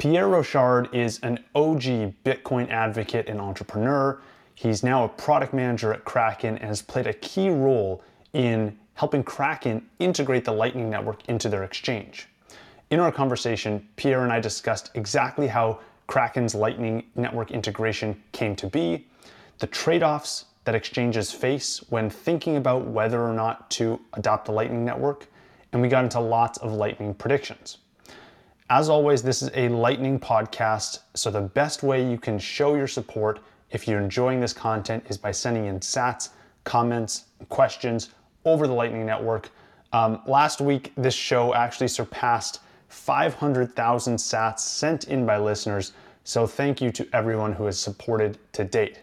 Pierre Rochard is an OG Bitcoin advocate and entrepreneur. He's now a product manager at Kraken and has played a key role in helping Kraken integrate the Lightning Network into their exchange. In our conversation, Pierre and I discussed exactly how Kraken's Lightning Network integration came to be, the trade offs that exchanges face when thinking about whether or not to adopt the Lightning Network, and we got into lots of Lightning predictions. As always, this is a Lightning podcast, so the best way you can show your support if you're enjoying this content is by sending in sats, comments, questions over the Lightning Network. Um, last week, this show actually surpassed 500,000 sats sent in by listeners, so thank you to everyone who has supported to date.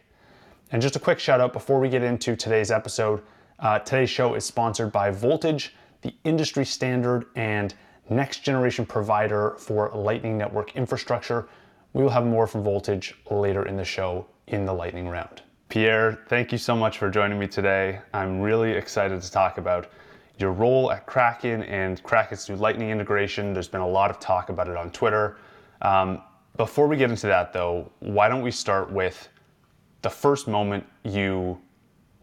And just a quick shout out before we get into today's episode. Uh, today's show is sponsored by Voltage, the industry standard and next generation provider for Lightning Network infrastructure. We will have more from Voltage later in the show in the lightning round. Pierre, thank you so much for joining me today. I'm really excited to talk about your role at Kraken and Kraken's new Lightning integration. There's been a lot of talk about it on Twitter. Um, before we get into that, though, why don't we start with the first moment you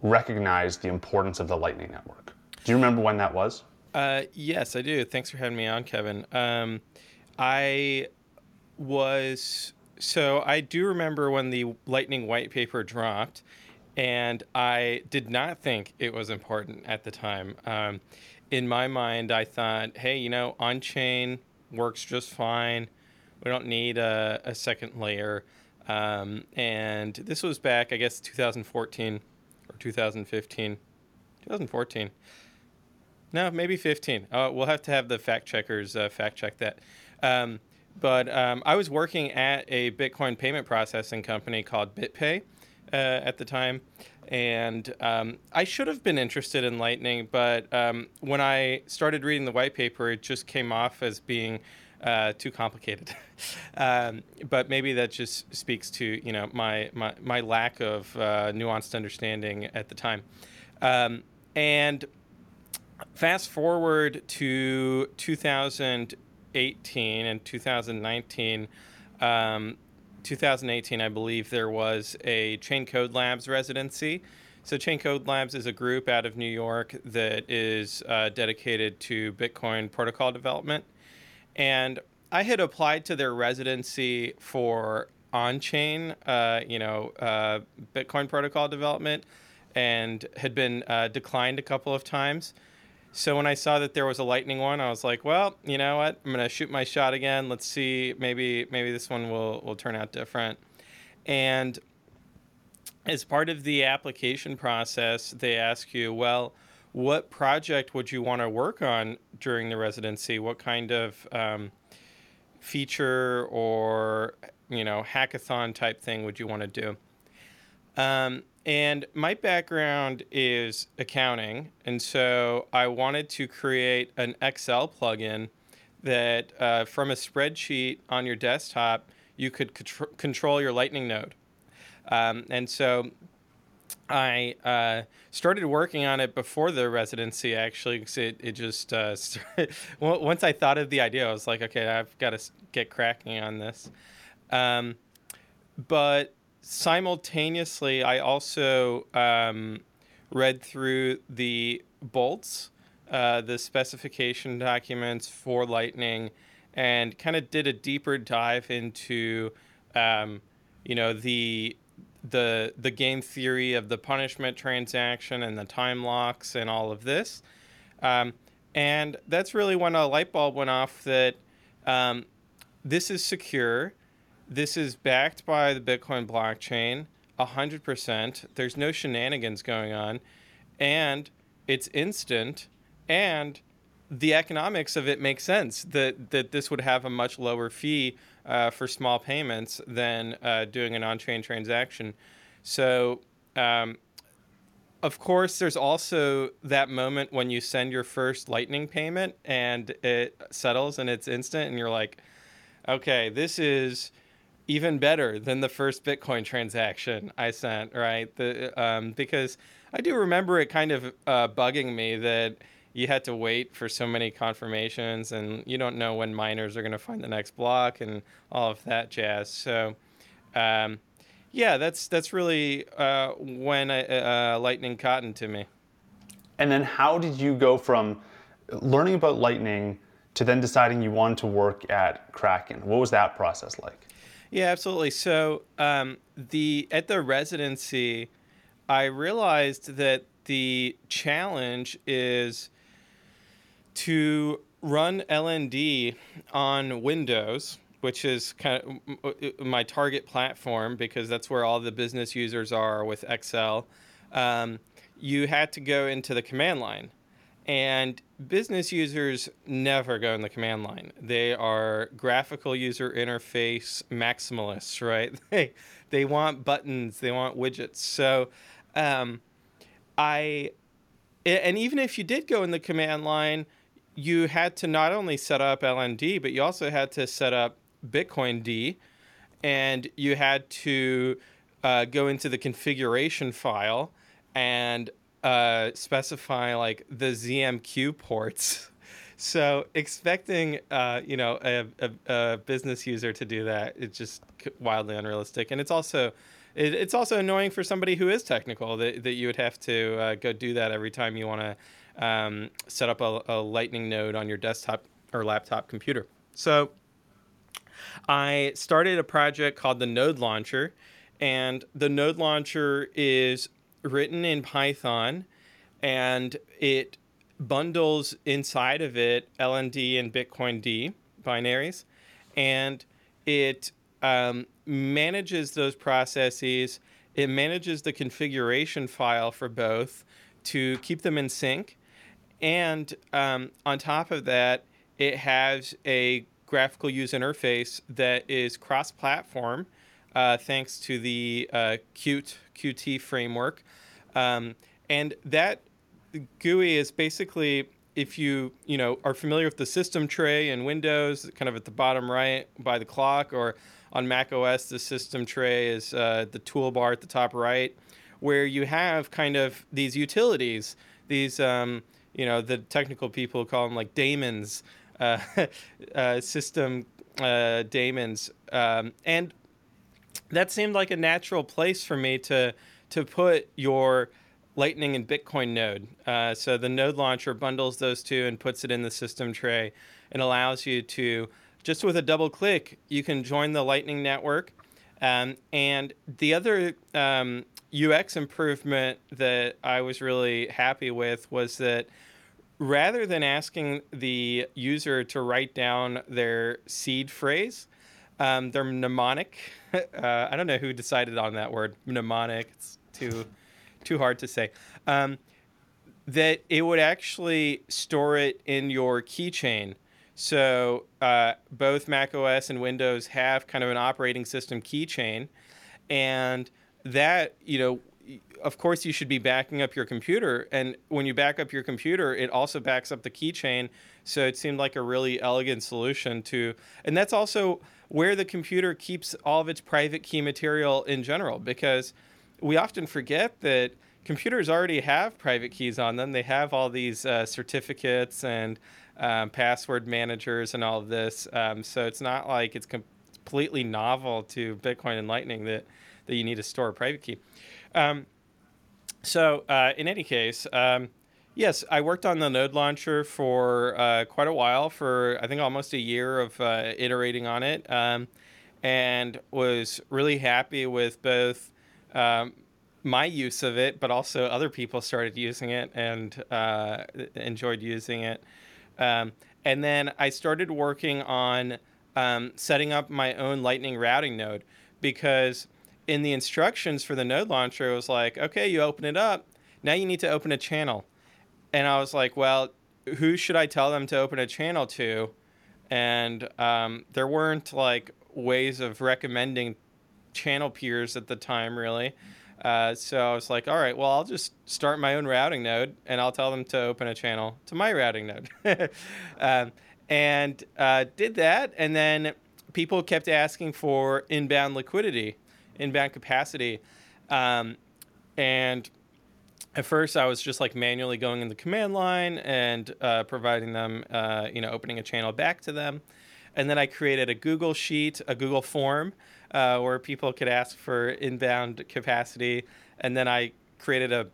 recognized the importance of the Lightning Network? Do you remember when that was? Uh, yes, I do. Thanks for having me on, Kevin. Um, I was so I do remember when the Lightning white paper dropped, and I did not think it was important at the time. Um, in my mind, I thought, hey, you know, on chain works just fine. We don't need a, a second layer. Um, and this was back, I guess, 2014 or 2015. 2014. No, maybe 15. Uh, we'll have to have the fact checkers uh, fact check that. Um, but um, I was working at a Bitcoin payment processing company called BitPay uh, at the time. And um, I should have been interested in Lightning, but um, when I started reading the white paper, it just came off as being uh, too complicated. um, but maybe that just speaks to you know my my, my lack of uh, nuanced understanding at the time. Um, and fast forward to 2018 and 2019. Um, 2018, I believe there was a Chaincode Labs residency. So, Chaincode Labs is a group out of New York that is uh, dedicated to Bitcoin protocol development. And I had applied to their residency for on chain, uh, you know, uh, Bitcoin protocol development and had been uh, declined a couple of times. So when I saw that there was a lightning one, I was like, well, you know what? I'm gonna shoot my shot again. Let's see. Maybe maybe this one will will turn out different. And as part of the application process, they ask you, well, what project would you want to work on during the residency? What kind of um, feature or you know hackathon type thing would you want to do? Um, and my background is accounting. And so I wanted to create an Excel plugin that uh, from a spreadsheet on your desktop, you could contr- control your Lightning node. Um, and so I uh, started working on it before the residency, actually, because it, it just, uh, once I thought of the idea, I was like, okay, I've got to get cracking on this. Um, but simultaneously, I also um, read through the bolts, uh, the specification documents for Lightning, and kind of did a deeper dive into, um, you know, the the the game theory of the punishment transaction and the time locks and all of this. Um, and that's really when a light bulb went off that um, this is secure this is backed by the Bitcoin blockchain, 100%. There's no shenanigans going on. And it's instant. And the economics of it makes sense that, that this would have a much lower fee uh, for small payments than uh, doing an on chain transaction. So, um, of course, there's also that moment when you send your first Lightning payment and it settles and it's instant, and you're like, okay, this is even better than the first Bitcoin transaction I sent, right? The um, because I do remember it kind of uh, bugging me that you had to wait for so many confirmations, and you don't know when miners are going to find the next block and all of that jazz. So, um, yeah, that's that's really uh, when uh, Lightning cotton to me. And then, how did you go from learning about Lightning to then deciding you wanted to work at Kraken? What was that process like? Yeah, absolutely. So, um, the at the residency, I realized that the challenge is to run LND on Windows, which is kind of my target platform because that's where all the business users are with Excel. Um, you had to go into the command line. And business users never go in the command line. They are graphical user interface maximalists, right? They they want buttons, they want widgets. So, um, I, and even if you did go in the command line, you had to not only set up LND, but you also had to set up bitcoind, and you had to uh, go into the configuration file and uh, specify like the ZMQ ports. So expecting, uh, you know, a, a, a, business user to do that, it's just wildly unrealistic, and it's also, it, it's also annoying for somebody who is technical that, that you would have to uh, go do that every time you want to um, set up a, a Lightning node on your desktop or laptop computer. So I started a project called the Node Launcher, and the Node Launcher is written in Python, and it bundles inside of it LND and bitcoind binaries, and it um, manages those processes. It manages the configuration file for both to keep them in sync, and um, on top of that, it has a graphical user interface that is cross-platform, uh, thanks to the uh, Qt Qt framework, um, and that GUI is basically if you you know are familiar with the system tray in Windows, kind of at the bottom right by the clock, or on Mac OS, the system tray is uh, the toolbar at the top right, where you have kind of these utilities, these um, you know the technical people call them like daemons, uh, uh, system uh, daemons, um, and that seemed like a natural place for me to to put your Lightning and Bitcoin node. Uh, so the node launcher bundles those two and puts it in the system tray and allows you to, just with a double click, you can join the Lightning network. Um, and the other um, UX improvement that I was really happy with was that rather than asking the user to write down their seed phrase, um, they're mnemonic. Uh, I don't know who decided on that word, mnemonic. It's too too hard to say. Um, that it would actually store it in your keychain. So uh, both Mac OS and Windows have kind of an operating system keychain, and that you know, of course, you should be backing up your computer. And when you back up your computer, it also backs up the keychain. So it seemed like a really elegant solution to, and that's also where the computer keeps all of its private key material in general because we often forget that computers already have private keys on them. They have all these uh, certificates and um, password managers and all of this. Um, so it's not like it's completely novel to Bitcoin and Lightning that, that you need to store a private key. Um, so uh, in any case, um, yes, I worked on the node launcher for uh, quite a while, for I think almost a year of uh, iterating on it, um, and was really happy with both um, my use of it, but also other people started using it and uh, enjoyed using it. Um, and then I started working on um, setting up my own Lightning routing node because in the instructions for the node launcher, it was like, okay, you open it up. Now you need to open a channel. And I was like, well, who should I tell them to open a channel to? And um, there weren't like ways of recommending channel peers at the time, really. Uh, so I was like, all right, well, I'll just start my own routing node and I'll tell them to open a channel to my routing node. um, and uh, did that. And then people kept asking for inbound liquidity, inbound capacity. Um, and at first I was just like manually going in the command line and uh, providing them, uh, you know, opening a channel back to them. And then I created a Google Sheet, a Google form uh, where people could ask for inbound capacity. And then I created a,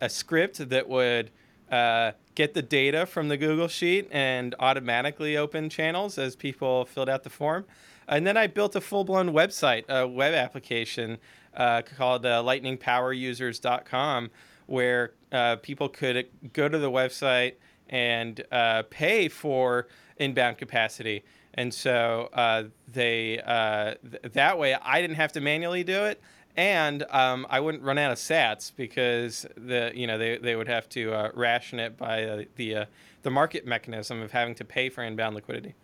a script that would uh, get the data from the Google Sheet and automatically open channels as people filled out the form. And then I built a full blown website, a web application uh, called uh, lightningpowerusers.com where uh, people could go to the website and uh, pay for inbound capacity. And so uh, they uh, th- that way I didn't have to manually do it, and um, I wouldn't run out of Sats because the you know they, they would have to uh, ration it by uh, the the market mechanism of having to pay for inbound liquidity.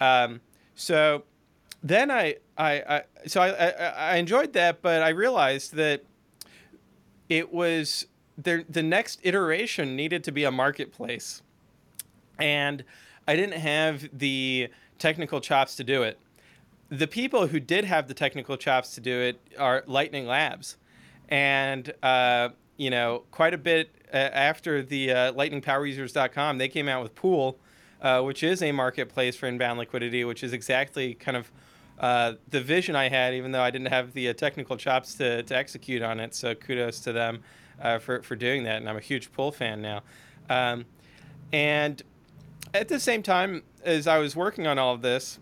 Um, so then I, I, I so I, I, I enjoyed that, but I realized that it was there the next iteration needed to be a marketplace. And i didn't have the technical chops to do it. The people who did have the technical chops to do it are lightning labs. And uh, you know quite a bit uh, after the uh, lightningpowerusers.com they came out with pool uh, which is a marketplace for inbound liquidity which is exactly kind of uh, the vision I had, even though I didn't have the uh, technical chops to, to execute on it. So kudos to them uh, for, for doing that. And I'm a huge Pool fan now. Um, and at the same time as I was working on all of this,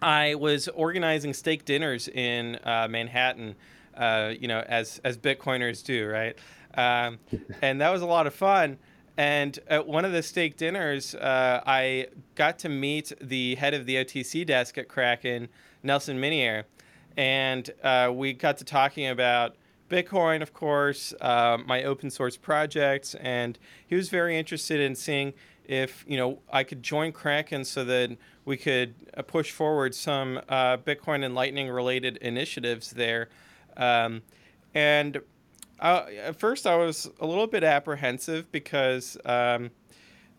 I was organizing steak dinners in uh, Manhattan, uh, you know, as, as Bitcoiners do, right? Um, and that was a lot of fun. And at one of the steak dinners, I got to meet the head of the OTC desk at Kraken, Nelson Minier. And uh, we got to talking about Bitcoin, of course, uh, my open source projects, and he was very interested in seeing if you know I could join Kraken so that we could uh, push forward some uh, Bitcoin and Lightning related initiatives there. Um, and uh, at first, I was a little bit apprehensive because um,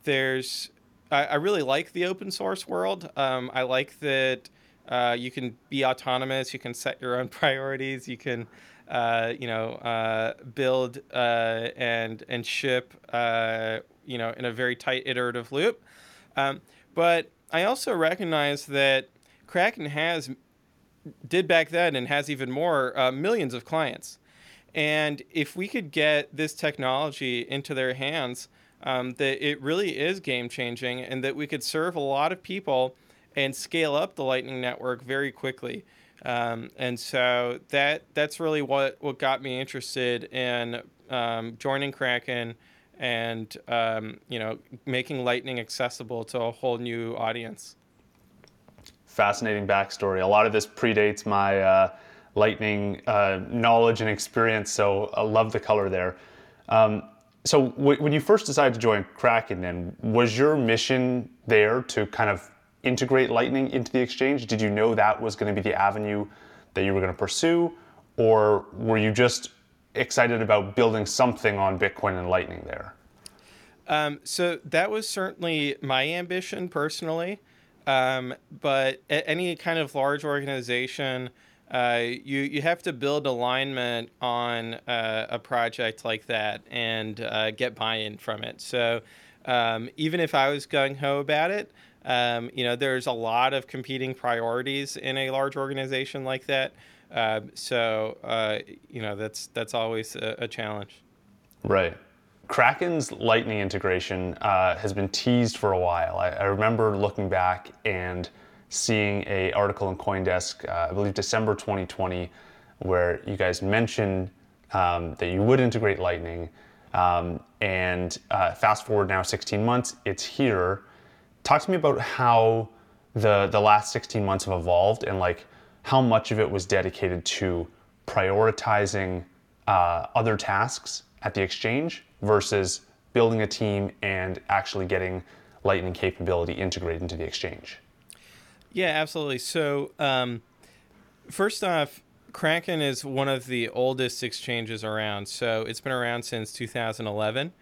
there's I, I, really like the open source world. Um, I like that uh, you can be autonomous, you can set your own priorities, you can uh, you know, uh, build uh, and and ship, uh, you know, in a very tight iterative loop. Um, but I also recognize that Kraken has did back then and has even more uh, millions of clients. And if we could get this technology into their hands, um, that it really is game changing, and that we could serve a lot of people and scale up the Lightning Network very quickly. Um, and so that that's really what, what got me interested in um, joining Kraken and um, you know making Lightning accessible to a whole new audience. Fascinating backstory. A lot of this predates my uh, Lightning uh, knowledge and experience, so I love the color there. Um, so w- when you first decided to join Kraken, then was your mission there to kind of integrate Lightning into the exchange? Did you know that was going to be the avenue that you were going to pursue? Or were you just excited about building something on Bitcoin and Lightning there? Um, so that was certainly my ambition personally. Um, but any kind of large organization, uh, you you have to build alignment on uh, a project like that and uh, get buy-in from it. So um, even if I was gung ho about it, um, you know, there's a lot of competing priorities in a large organization like that. Uh, so, uh, you know, that's that's always a, a challenge. Right. Kraken's Lightning integration uh, has been teased for a while. I, I, remember looking back and seeing a article in CoinDesk, uh, I believe December 2020, where you guys mentioned um, that you would integrate Lightning. Um, and uh, fast forward now 16 months, it's here talk to me about how the the last 16 months have evolved and like how much of it was dedicated to prioritizing uh, other tasks at the exchange versus building a team and actually getting lightning capability integrated into the exchange? Yeah absolutely. So um, first off kraken is one of the oldest exchanges around. So it's been around since 2011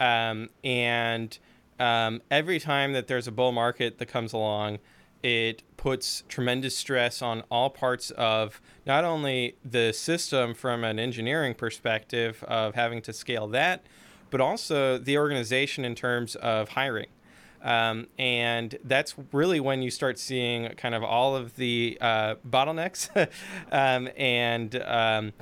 um, and um, every time that there's a bull market that comes along, it puts tremendous stress on all parts of not only the system from an engineering perspective of having to scale that, but also the organization in terms of hiring. Um, and that's really when you start seeing kind of all of the uh, bottlenecks. um, and um,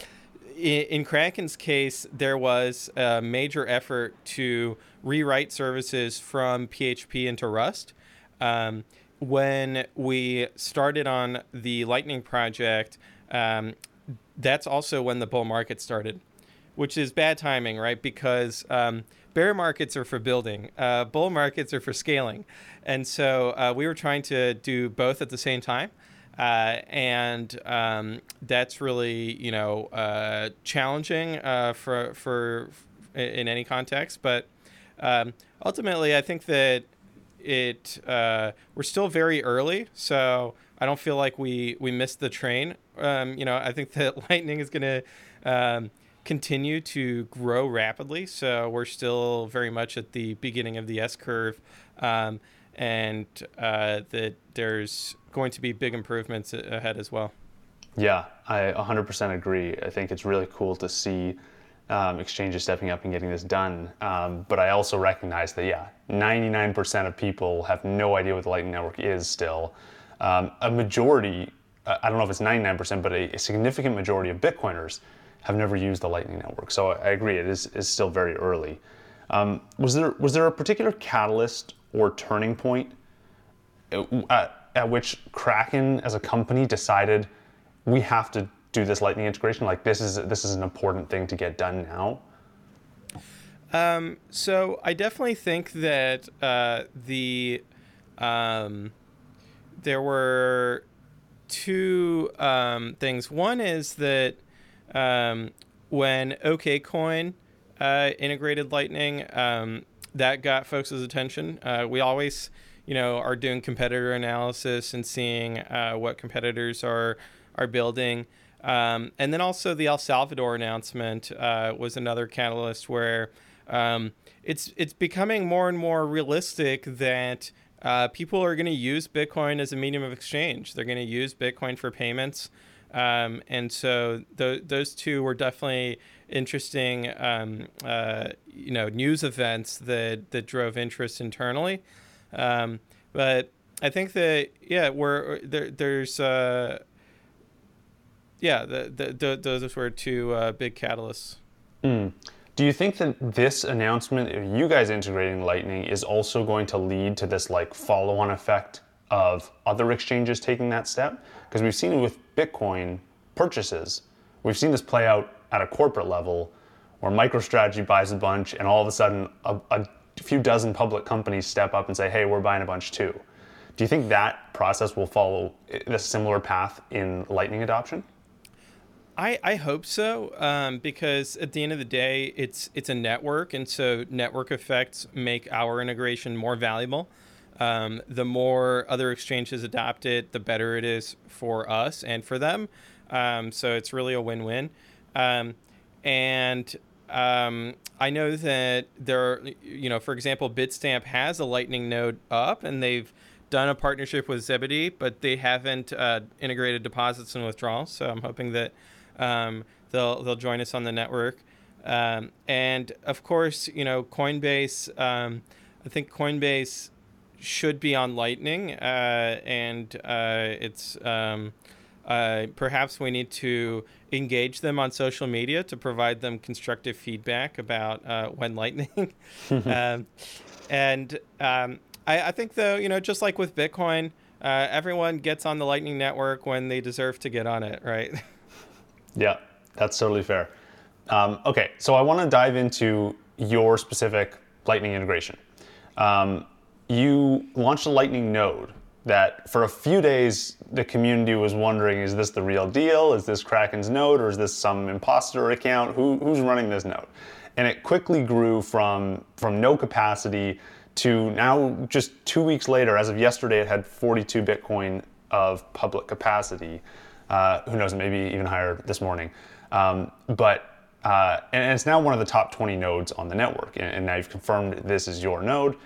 in, in, Kraken's case, there was a major effort to rewrite services from PHP into Rust. Um, when we started on the Lightning project, um, that's also when the bull market started, which is bad timing, right? Because um, bear markets are for building, uh, bull markets are for scaling. And so uh, we were trying to do both at the same time. Uh, and um, that's really, you know, uh, challenging uh, for, for in any context. But um, ultimately, I think that it uh, we're still very early, so I don't feel like we we missed the train. Um, you know, I think that Lightning is going to um, continue to grow rapidly. So we're still very much at the beginning of the S curve, um, and uh, that there's going to be big improvements ahead as well. Yeah, I 100% agree. I think it's really cool to see um, exchanges stepping up and getting this done. Um, but I also recognize that, yeah, 99% of people have no idea what the Lightning Network is still. Um, a majority, I don't know if it's 99%, but a, a, significant majority of Bitcoiners have never used the Lightning Network. So I, agree, it is, still very early. Um, was, there, was there a particular catalyst or turning point uh, at, at which Kraken as a company decided we have to do this lightning integration? Like this is this is an important thing to get done now. Um, so I definitely think that uh, the um, there were two um, things. One is that um, when OKCoin uh, integrated Lightning, um, that got folks' attention. Uh, we always, you know, are doing competitor analysis and seeing uh, what competitors are are building. Um, and then also the El Salvador announcement uh, was another catalyst where um, it's it's becoming more and more realistic that uh, people are going to use Bitcoin as a medium of exchange. They're going to use Bitcoin for payments, um, and so th- those two were definitely interesting, um, uh, you know, news events that that drove interest internally. Um, but I think that yeah, we're there, there's uh, yeah, the, the, the, those were two uh, big catalysts. Mm. Do you think that this announcement of you guys integrating Lightning is also going to lead to this like follow-on effect of other exchanges taking that step? Because we've seen it with Bitcoin purchases. We've seen this play out at a corporate level where MicroStrategy buys a bunch and all of a sudden a, a few dozen public companies step up and say, hey, we're buying a bunch too. Do you think that process will follow a similar path in Lightning adoption? I, I hope so um, because at the end of the day it's it's a network and so network effects make our integration more valuable. Um, the more other exchanges adopt it, the better it is for us and for them. Um, so it's really a win-win. Um, and um, I know that there, are, you know, for example, Bitstamp has a Lightning node up, and they've done a partnership with Zebedee, but they haven't uh, integrated deposits and withdrawals. So I'm hoping that um, they'll they'll join us on the network, um, and of course, you know Coinbase. I think Coinbase should be on Lightning, uh, and uh, it's um, uh, perhaps we need to engage them on social media to provide them constructive feedback about uh, when Lightning. um, and um, I, I, think though, you know, just like with Bitcoin, uh, everyone gets on the Lightning network when they deserve to get on it, right? Yeah, that's totally fair. Um, okay, so I want to dive into your specific Lightning integration. Um, you launched a Lightning node that for a few days the community was wondering is this the real deal? Is this Kraken's node or is this some imposter account? Who, who's running this node? And it quickly grew from, from no capacity to now just two weeks later, as of yesterday, it had 42 Bitcoin of public capacity. Uh, who knows, maybe even higher this morning. Um, but uh, and it's now one of the top 20 nodes on the network. And, and now you've confirmed this is your node.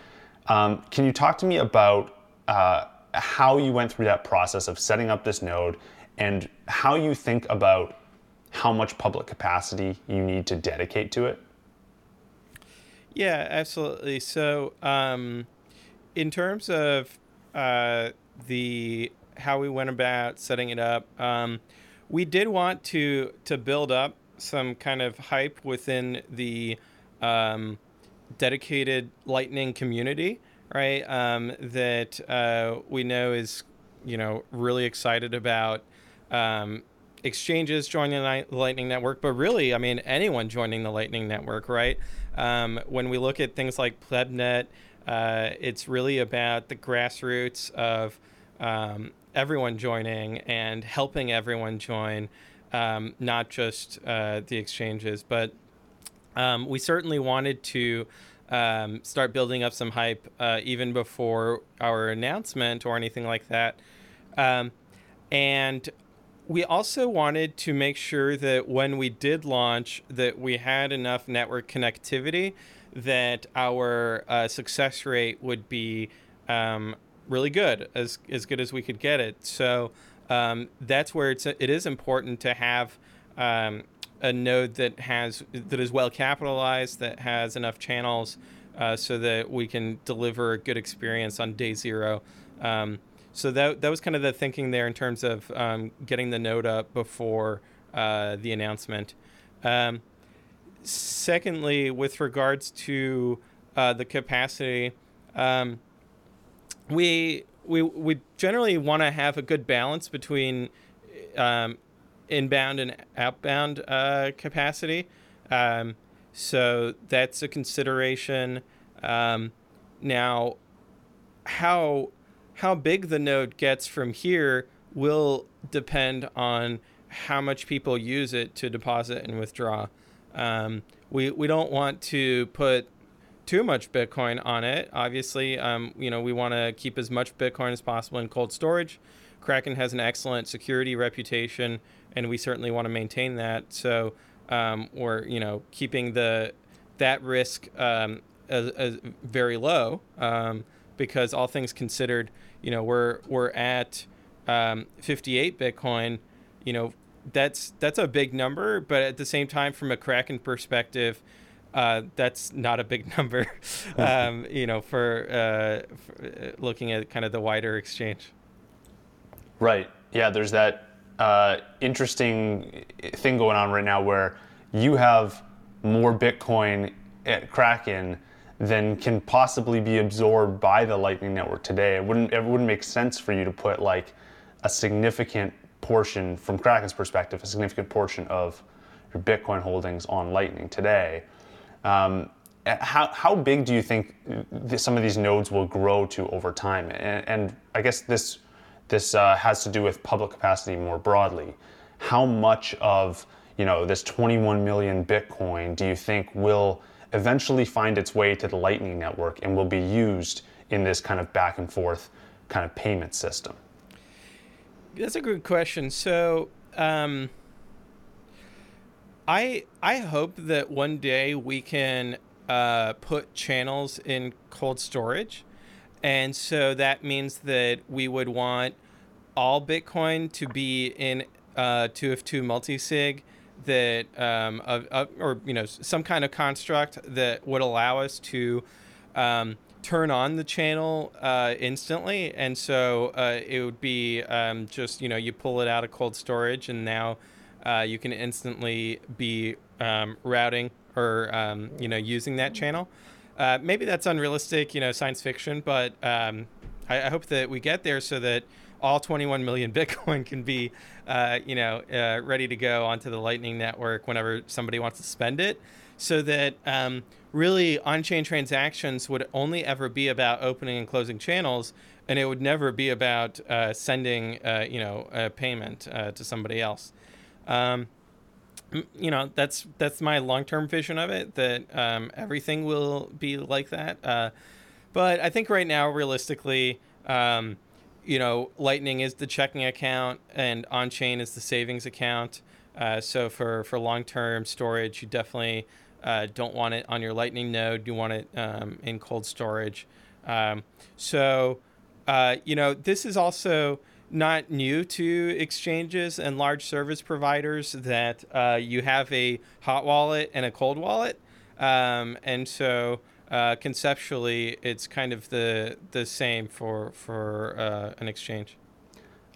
Um, can you talk to me about uh, how you went through that process of setting up this node and how you think about how much public capacity you need to dedicate to it? Yeah, absolutely. So, um, in terms of uh, the how we went about setting it up, um, we did want to to build up some kind of hype within the um, dedicated Lightning community, right? Um, that uh, we know is you know really excited about um, exchanges joining the Lightning Network, but really, I mean, anyone joining the Lightning Network, right? Um, when we look at things like PlebNet, uh, it's really about the grassroots of um, everyone joining and helping everyone join, um, not just uh, the exchanges. But um, we certainly wanted to um, start building up some hype uh, even before our announcement or anything like that. Um, and we also wanted to make sure that when we did launch that we had enough network connectivity that our uh, success rate would be um, really good as, as good as we could get it so um, that's where it's it is important to have um, a node that has that is well capitalized that has enough channels uh, so that we can deliver a good experience on day zero um, so that that was kind of the thinking there in terms of um, getting the node up before uh, the announcement. Um, secondly, with regards to uh, the capacity, um, we we we generally want to have a good balance between um, inbound and outbound uh, capacity. Um, so that's a consideration. Um, now, how how big the node gets from here will depend on how much people use it to deposit and withdraw. Um, we, we don't want to put too much Bitcoin on it. Obviously, um, you know, we want to keep as much Bitcoin as possible in cold storage. Kraken has an excellent security reputation, and we certainly want to maintain that. So um, we're, you know, keeping the that risk um, as, as very low um, because all things considered, you know we're we're at um, 58 Bitcoin, you know that's that's a big number, but at the same time, from a Kraken perspective, uh, that's not a big number, um, you know, for, uh, for, uh, looking at kind of the wider exchange. Right. Yeah. There's that uh, interesting thing going on right now where you have more Bitcoin at Kraken than can possibly be absorbed by the Lightning Network today. It wouldn't it wouldn't make sense for you to put like a significant portion from Kraken's perspective, a significant portion of your Bitcoin holdings on Lightning today. Um, how, how big do you think some of these nodes will grow to over time? And, and I guess this this uh, has to do with public capacity more broadly. How much of you know this 21 million Bitcoin do you think will eventually find its way to the Lightning Network and will be used in this kind of back and forth kind of payment system? That's a good question. So, um, I I hope that one day we can uh, put channels in cold storage, and so that means that we would want all Bitcoin to be in uh, 2f2 multisig that um, of, of, or you know some kind of construct that would allow us to um, turn on the channel uh, instantly. And so uh, it would be um, just you know you pull it out of cold storage and now uh, you can instantly be um, routing or um, you know using that channel. Uh, maybe that's unrealistic you know science fiction but um, I, I hope that we get there so that all 21 million Bitcoin can be, uh, you know, uh, ready to go onto the Lightning Network whenever somebody wants to spend it, so that um, really on-chain transactions would only ever be about opening and closing channels, and it would never be about uh, sending, uh, you know, a payment uh, to somebody else. Um, you know, that's that's my long-term vision of it. That um, everything will be like that. Uh, but I think right now, realistically. Um, you know, Lightning is the checking account and on chain is the savings account. Uh, so for, for long term storage, you definitely uh, don't want it on your Lightning node. You want it um, in cold storage. Um, so uh, you know, this is also not new to exchanges and large service providers that uh, you have a hot wallet and a cold wallet. Um, and so uh, conceptually, it's kind of the the same for for uh, an exchange.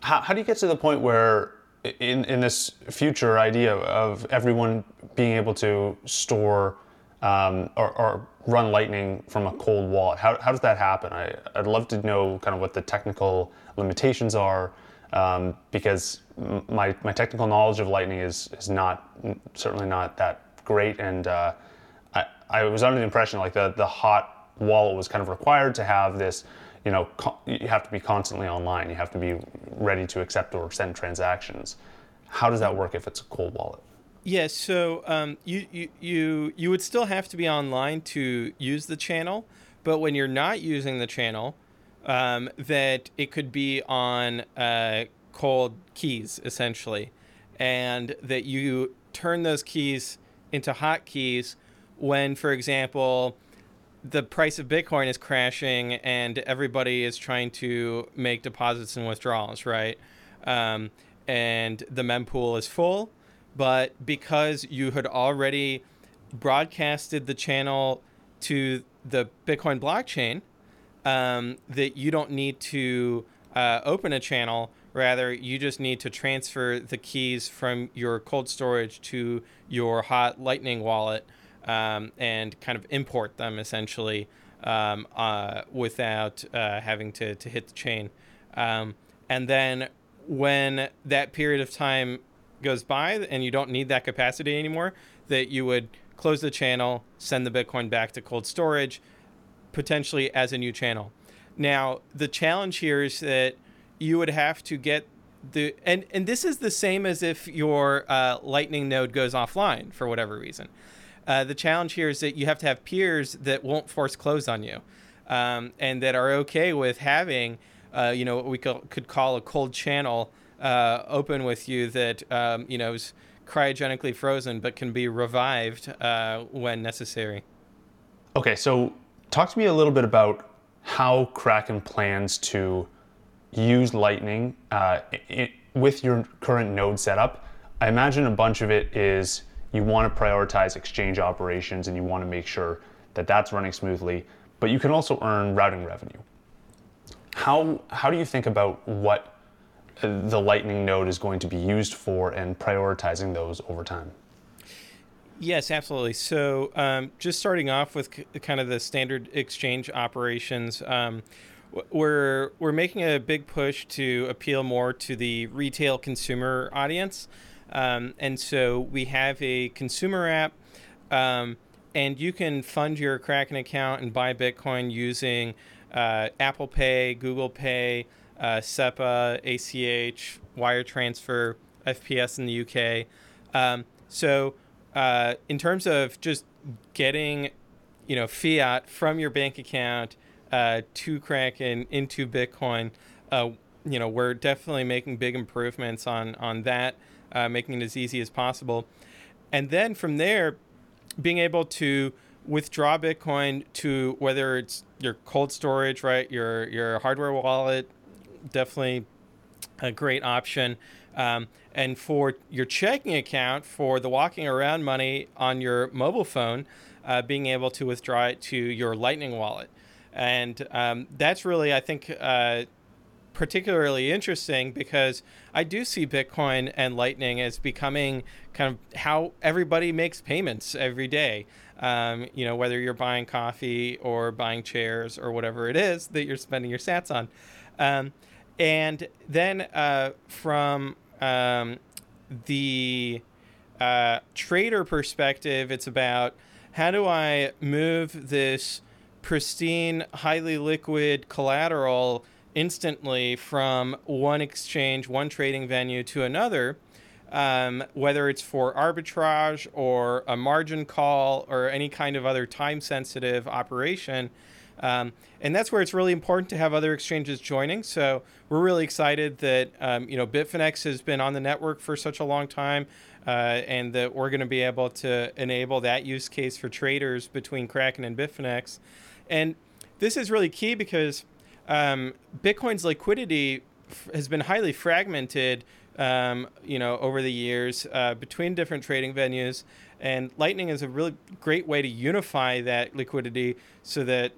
How, how do you get to the point where in, in this future idea of everyone being able to store um, or, or, run Lightning from a cold wallet, how, how does that happen? I, I'd love to know kind of what the technical limitations are um, because my, my technical knowledge of Lightning is, is not certainly not that great and uh, I, was under the impression like the, the hot wallet was kind of required to have this you know, you have to be constantly online. You have to be ready to accept or send transactions. How does that work if it's a cold wallet? Yeah, so um, you, you you you would still have to be online to use the channel, but when you're not using the channel, um, that it could be on uh, cold keys essentially, and that you turn those keys into hot keys when, for example, the price of Bitcoin is crashing and everybody is trying to make deposits and withdrawals, right? Um, and the mempool is full, but because you had already broadcasted the channel to the Bitcoin blockchain, um, that you don't need to uh, open a channel. Rather, you just need to transfer the keys from your cold storage to your hot Lightning wallet um, and kind of import them essentially um, uh, without uh, having to, to hit the chain. Um, and then when that period of time goes by and you don't need that capacity anymore, that you would close the channel, send the Bitcoin back to cold storage, potentially as a new channel. Now, the challenge here is that you would have to get the and and this is the same as if your uh, Lightning node goes offline for whatever reason. Uh, the challenge here is that you have to have peers that won't force close on you, um, and that are okay with having, uh, you know, what we could call a cold channel uh, open with you that um, you know is cryogenically frozen but can be revived uh, when necessary. Okay, so talk to me a little bit about how Kraken plans to use Lightning uh, it, with your current node setup. I imagine a bunch of it is you want to prioritize exchange operations and you want to make sure that that's running smoothly, but you can also earn routing revenue. How, how do you think about what the Lightning node is going to be used for and prioritizing those over time? Yes, absolutely. So, um, just starting off with c- kind of the standard exchange operations, um, we're we're making a big push to appeal more to the retail consumer audience. Um, and so we have a consumer app, um, and you can fund your Kraken account and buy Bitcoin using uh, Apple Pay, Google Pay, uh, SEPA, ACH, wire transfer, FPS in the UK. Um, so uh, in terms of just getting, you know, fiat from your bank account uh, to Kraken into Bitcoin, uh, you know, we're definitely making big improvements on on that uh, making it as easy as possible. And then from there, being able to withdraw Bitcoin to whether it's your cold storage, right, your your hardware wallet, definitely a great option. Um, and for your checking account, for the walking around money on your mobile phone, uh, being able to withdraw it to your Lightning wallet. And um, that's really, I think, uh, particularly interesting because I do see Bitcoin and Lightning as becoming kind of how everybody makes payments every day. Um, you know, whether you're buying coffee or buying chairs or whatever it is that you're spending your sats on. Um, and then uh, from um, the uh, trader perspective, it's about how do I move this pristine, highly liquid collateral instantly from one exchange, one trading venue to another, um, whether it's for arbitrage or a margin call or any kind of other time sensitive operation. Um, and that's where it's really important to have other exchanges joining. So we're really excited that um, you know Bitfinex has been on the network for such a long time, uh, and that we're going to be able to enable that use case for traders between Kraken and Bitfinex. And this is really key because um, Bitcoin's liquidity f- has been highly fragmented. Um, you know, over the years uh, between different trading venues, and Lightning is a really great way to unify that liquidity so that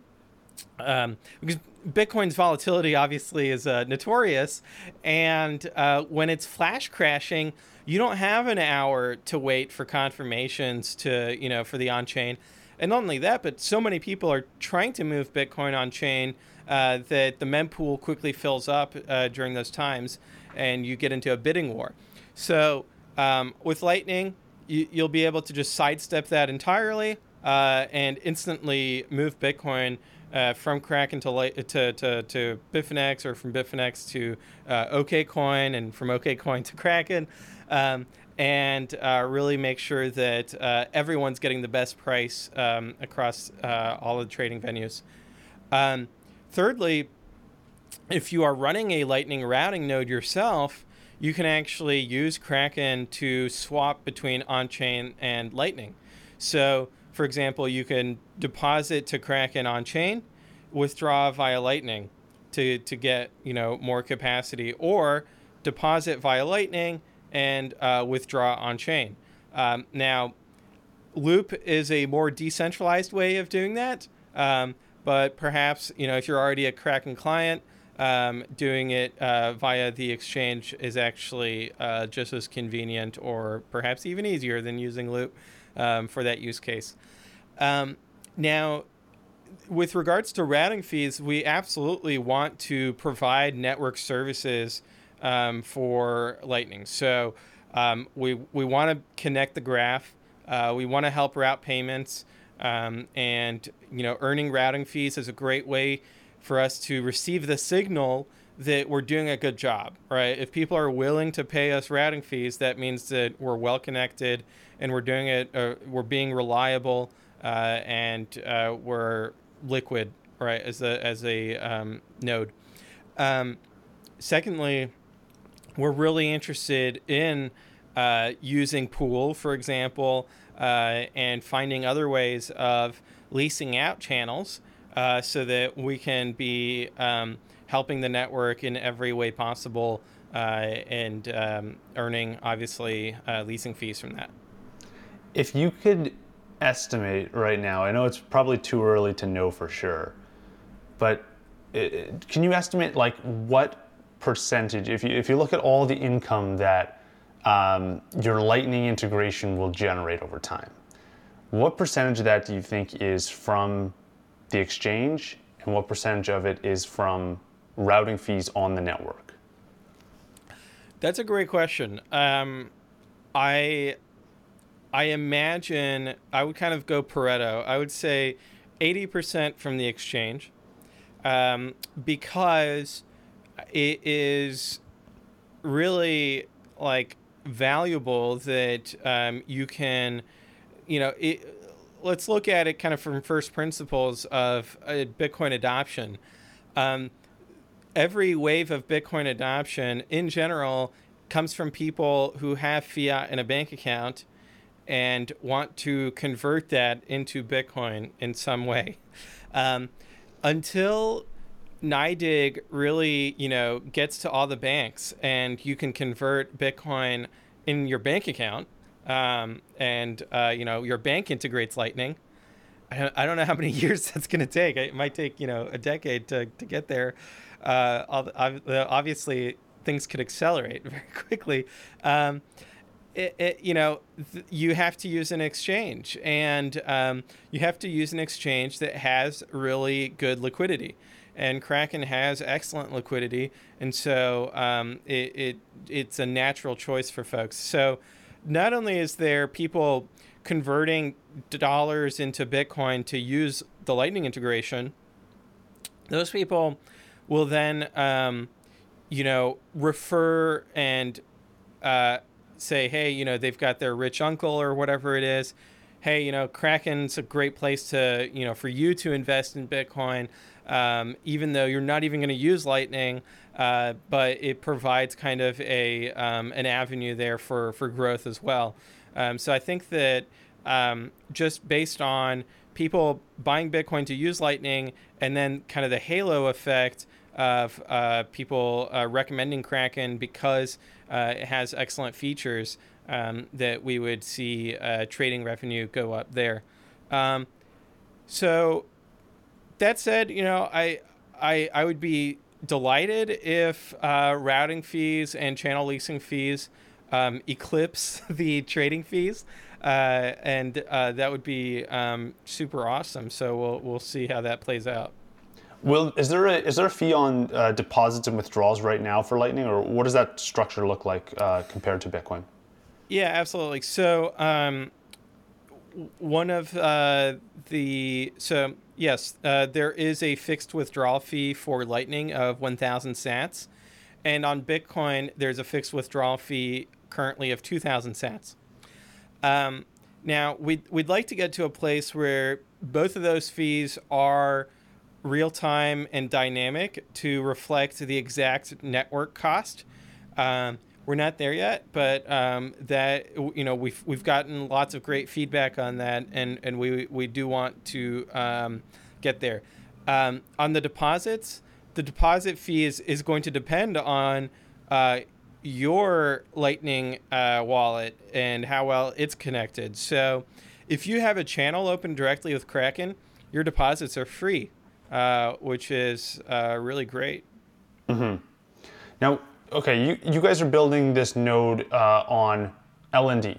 um, because Bitcoin's volatility obviously is uh, notorious, and uh, when it's flash crashing, you don't have an hour to wait for confirmations to you know for the on chain, and not only that, but so many people are trying to move Bitcoin on chain uh, that the mempool quickly fills up uh, during those times, and you get into a bidding war. So um, with Lightning, you, will be able to just sidestep that entirely uh, and instantly move Bitcoin. Uh, from Kraken to, to, to, to Bitfinex or from Bitfinex to uh, OKCoin and from OKCoin to Kraken. Um, and uh, really make sure that uh, everyone's getting the best price um, across uh, all the trading venues. Um, thirdly, if you are running a Lightning routing node yourself, you can actually use Kraken to swap between on chain and Lightning. So, for example, you can deposit to Kraken on chain, withdraw via Lightning to, to get you know more capacity, or deposit via Lightning and uh, withdraw on chain. Um, now, Loop is a more decentralized way of doing that, um, but perhaps you know if you're already a Kraken client, um, doing it uh, via the exchange is actually uh, just as convenient or perhaps even easier than using Loop um, for that use case. Um, now, with regards to routing fees, we absolutely want to provide network services um, for Lightning. So um, we, we want to connect the graph. Uh, we want to help route payments. Um, and you know, earning routing fees is a great way for us to receive the signal that we're doing a good job, right? If people are willing to pay us routing fees, that means that we're well connected and we're doing it, uh, we're being reliable, uh, and uh, we're liquid, right, as a, as a um, node. Um, secondly, we're really interested in uh, using Pool, for example, uh, and finding other ways of leasing out channels uh, so that we can be um, helping the network in every way possible uh, and um, earning, obviously, uh, leasing fees from that. If you could estimate right now, I know it's probably too early to know for sure, but it, can you estimate like what percentage, if you, if you look at all the income that um, your Lightning integration will generate over time, what percentage of that do you think is from the exchange and what percentage of it is from routing fees on the network? That's a great question. Um, I I imagine I would kind of go Pareto. I would say 80% from the exchange um, because it is really like valuable that um, you can, you know, it, let's look at it kind of from first principles of uh, Bitcoin adoption. Um, every wave of Bitcoin adoption in general comes from people who have fiat in a bank account and want to convert that into Bitcoin in some way. Um, until NYDIG really, you know, gets to all the banks and you can convert Bitcoin in your bank account, um, and uh, you know your bank integrates Lightning. I don't, I don't know how many years that's going to take. It might take you know a decade to, to get there. Uh, obviously, things could accelerate very quickly. Um, it, it, you know, th- you have to use an exchange, and um, you have to use an exchange that has really good liquidity. And Kraken has excellent liquidity, and so um, it, it it's a natural choice for folks. So not only is there people converting dollars into Bitcoin to use the Lightning integration, those people will then, um, you know, refer and uh, say, hey, you know, they've got their rich uncle or whatever it is. Hey, you know, Kraken's a great place to, you know, for you to invest in Bitcoin, um, even though you're not even going to use Lightning. Uh, but it provides kind of a um, an avenue there for for growth as well. Um, so I think that um, just based on people buying Bitcoin to use Lightning and then kind of the halo effect of uh, people uh, recommending Kraken because uh, it has excellent features, um, that we would see uh, trading revenue go up there. Um, so that said, you know, I I I would be delighted if uh, routing fees and channel leasing fees um, eclipse the trading fees. Uh, and uh, that would be um, super awesome. So we'll we'll see how that plays out. Will is there a is there a fee on uh, deposits and withdrawals right now for Lightning, or what does that structure look like uh, compared to Bitcoin? Yeah, absolutely. So um, one of uh, the so yes, uh, there is a fixed withdrawal fee for Lightning of 1,000 Sats, and on Bitcoin there's a fixed withdrawal fee currently of 2,000 Sats. Um, now we'd we'd like to get to a place where both of those fees are real time and dynamic to reflect the exact network cost. Um, we're not there yet, but um, that you know we've we've gotten lots of great feedback on that, and and we we do want to um, get there. Um, on the deposits, the deposit fee is is going to depend on uh, your Lightning uh, wallet and how well it's connected. So, if you have a channel open directly with Kraken, your deposits are free, uh, which is uh, really great. Mm-hmm. Now okay, you, you guys are building this node uh, on LND.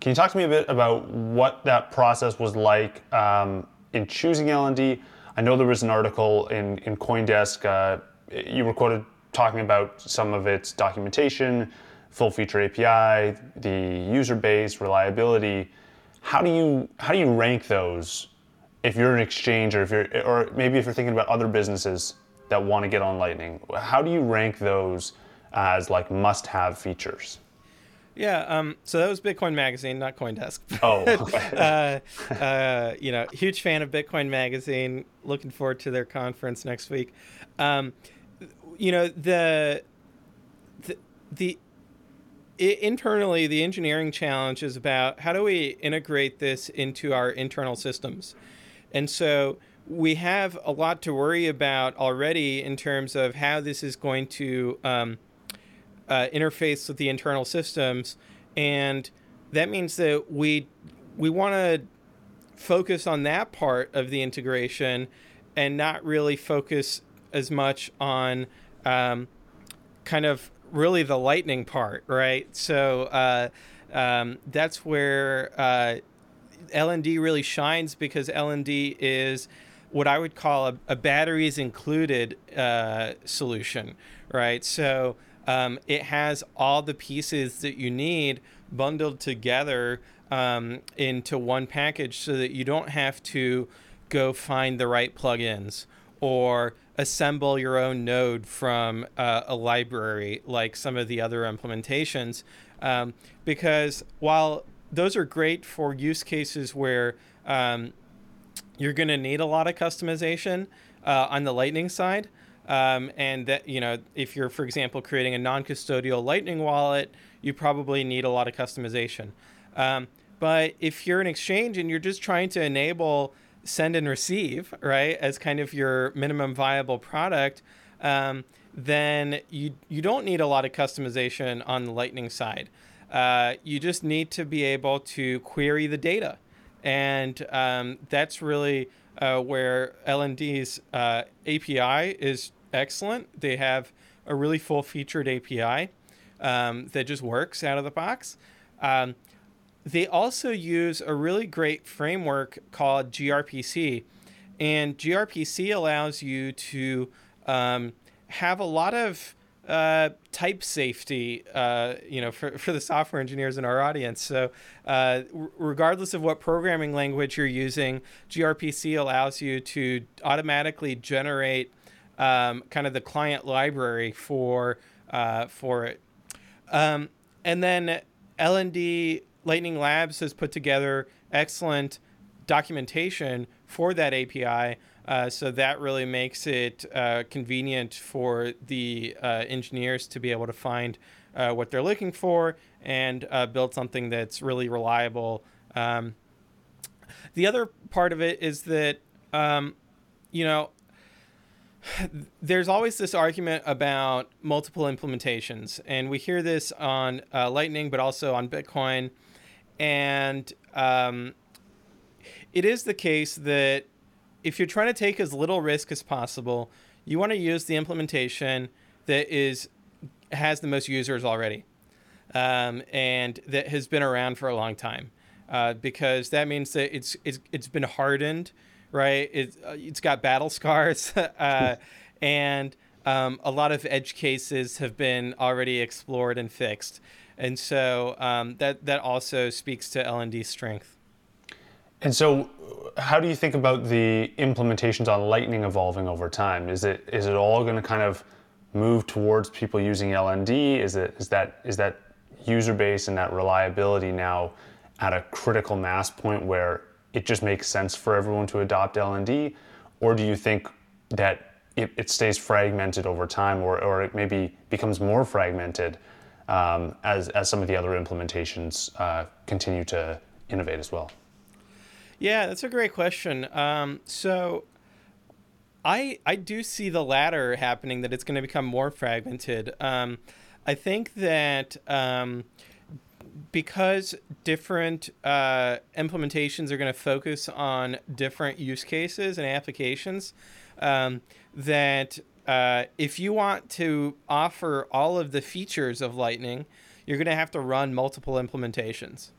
Can you talk to me a bit about what that process was like um, in choosing LND? I know there was an article in, in Coindesk, uh, you were quoted talking about some of its documentation, full feature API, the user base, reliability. How do you how do you rank those if you're an exchange or if you're or maybe if you're thinking about other businesses that want to get on Lightning? How do you rank those as like must-have features? Yeah, um, so that was Bitcoin Magazine, not CoinDesk. Oh, uh, uh, you know, huge fan of Bitcoin Magazine. Looking forward to their conference next week. Um, you know, the the, the internally the engineering challenge is about how do we integrate this into our internal systems, and so we have a lot to worry about already in terms of how this is going to um, uh, interface with the internal systems, and that means that we we want to focus on that part of the integration and not really focus as much on um, kind of really the lightning part, right? So uh, um, that's where uh, LND really shines because LND is what I would call a, a batteries included uh, solution, right? So um, it has all the pieces that you need bundled together um, into one package so that you don't have to go find the right plugins or assemble your own node from uh, a library like some of the other implementations. Um, because while those are great for use cases where um, you're going to need a lot of customization uh, on the Lightning side, um, and that, you know, if you're, for example, creating a non custodial Lightning wallet, you probably need a lot of customization. Um, but if you're an exchange and you're just trying to enable send and receive, right, as kind of your minimum viable product, um, then you, you don't need a lot of customization on the Lightning side. Uh, you just need to be able to query the data. And um, that's really uh, where LND's uh, API is excellent. They have a really full featured API um, that just works out of the box. Um, they also use a really great framework called gRPC. And gRPC allows you to um, have a lot of uh, type safety, uh, you know, for, for the software engineers in our audience. So, uh, regardless of what programming language you're using, gRPC allows you to automatically generate um, kind of the client library for uh, for it. Um, and then LND Lightning Labs has put together excellent documentation for that API. Uh, so that really makes it uh, convenient for the uh, engineers to be able to find uh, what they're looking for and uh, build something that's really reliable. Um, the other part of it is that, um, you know, there's always this argument about multiple implementations, and we hear this on uh, Lightning, but also on Bitcoin. And um, it is the case that if you're trying to take as little risk as possible, you want to use the implementation that is has the most users already, um, and that has been around for a long time, uh, because that means that it's it's it's been hardened right? It, uh, it's got battle scars, uh, and um, a lot of edge cases have been already explored and fixed. And so um, that that also speaks to LND's strength. And so, how do you think about the implementations on Lightning evolving over time? Is it is it all going to kind of move towards people using LND? Is it is that is that user base and that reliability now at a critical mass point where it just makes sense for everyone to adopt LND? Or do you think that it, it stays fragmented over time or, or it maybe becomes more fragmented um, as, as some of the other implementations uh, continue to innovate as well? Yeah, that's a great question. Um, so I I do see the latter happening that it's going to become more fragmented. Um, I think that um, because different uh, implementations are going to focus on different use cases and applications, um, that uh, if you want to offer all of the features of Lightning, you're going to have to run multiple implementations.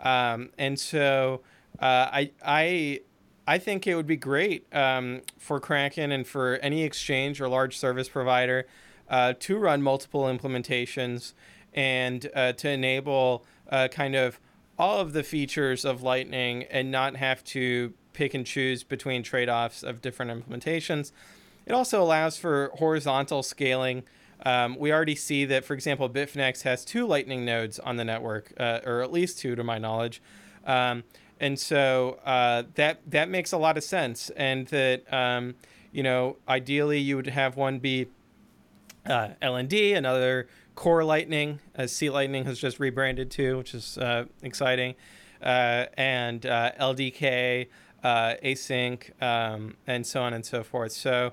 Um, and so uh, I, I, I think it would be great um, for Kraken and for any exchange or large service provider uh, to run multiple implementations and uh, to enable uh, kind of all of the features of Lightning and not have to pick and choose between trade offs of different implementations. It also allows for horizontal scaling. Um, we already see that, for example, Bitfinex has two Lightning nodes on the network, uh, or at least two to my knowledge. Um, and so uh, that that makes a lot of sense. And that um, you know, ideally, you would have one be uh, LND, another Core Lightning, as C Lightning has just rebranded to, which is uh, exciting, uh, and uh, LDK, uh, async, um, and so on and so forth. So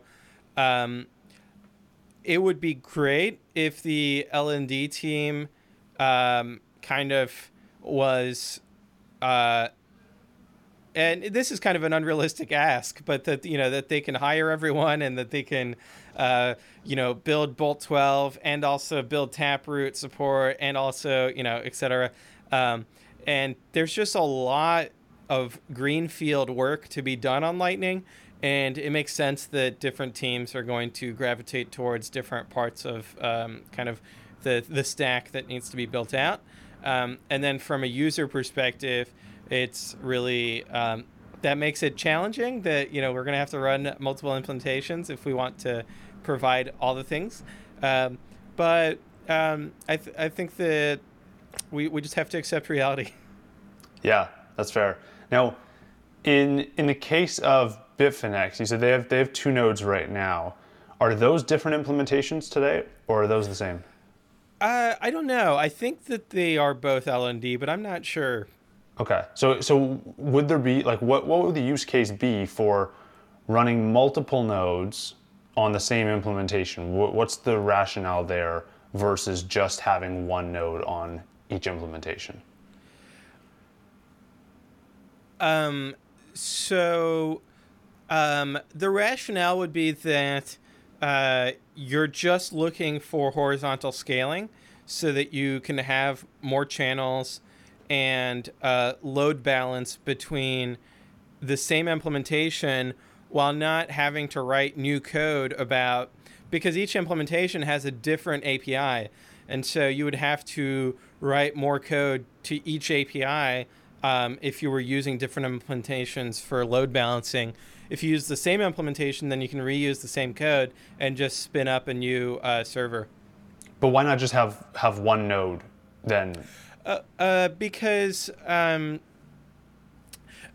um, it would be great if the LND team um, kind of was uh, and this is kind of an unrealistic ask, but that you know that they can hire everyone and that they can, uh, you know, build Bolt 12 and also build Taproot support and also you know, etc. Um, and there's just a lot of greenfield work to be done on Lightning, and it makes sense that different teams are going to gravitate towards different parts of um, kind of the the stack that needs to be built out. Um, and then from a user perspective it's really um, that makes it challenging that you know we're going to have to run multiple implementations if we want to provide all the things. Um, but um, I, th- I think that we, we just have to accept reality. Yeah that's fair. Now in in the case of bitfinex you said they have they have two nodes right now. Are those different implementations today or are those the same? Uh, I don't know. I think that they are both LND, but I'm not sure. Okay. So so would there be like what what would the use case be for running multiple nodes on the same implementation? What's the rationale there versus just having one node on each implementation? Um so um, the rationale would be that uh, you're just looking for horizontal scaling so that you can have more channels and uh, load balance between the same implementation while not having to write new code about because each implementation has a different API. And so you would have to write more code to each API um, if you were using different implementations for load balancing. If you use the same implementation, then you can reuse the same code and just spin up a new uh, server. But why not just have, have one node then? Uh, uh, because um,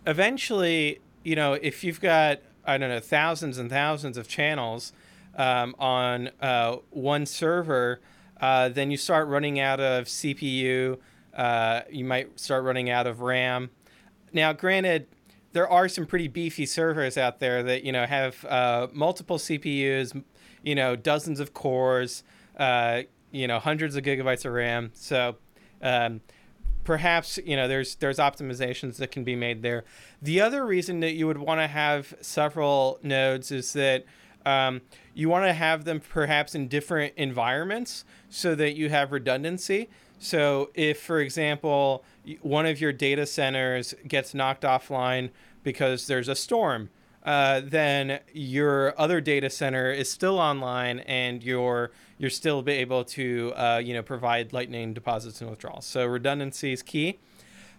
eventually, you know, if you've got I don't know thousands and thousands of channels um, on uh, one server, uh, then you start running out of CPU. You might start running out of RAM. Now, granted, there are some pretty beefy servers out there that you know have multiple CPUs, you know, dozens of cores, you know, hundreds of gigabytes of RAM. So um, perhaps you know there's there's optimizations that can be made there. The other reason that you would want to have several nodes is that um, you want to have them perhaps in different environments so that you have redundancy. So, if, for example, one of your data centers gets knocked offline because there's a storm, uh, then your other data center is still online and you're you're still be able to uh, you know provide lightning deposits and withdrawals. So redundancy is key.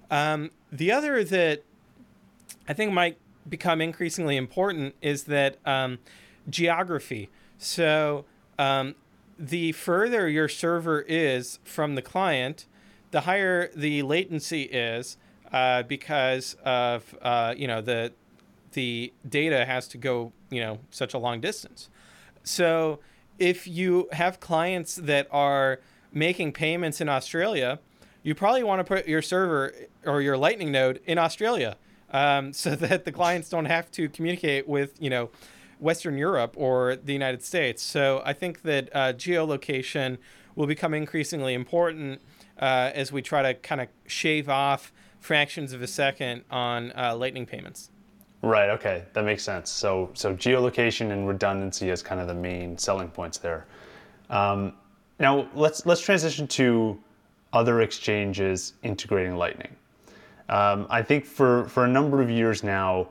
Um, the other that I think might become increasingly important is that um, geography. So um, the further your server is from the client, the higher the latency is uh, because of uh, you know the the data has to go you know such a long distance. So if you have clients that are making payments in Australia, you probably want to put your server or your Lightning node in Australia um, so that the clients don't have to communicate with you know Western Europe or the United States. So I think that uh, geolocation will become increasingly important uh, as we try to kind of shave off fractions of a second on uh, Lightning payments. Right. Okay, that makes sense. So so geolocation and redundancy is kind of the main selling points there. Um, now let's let's transition to other exchanges integrating Lightning. Um, I think for for a number of years now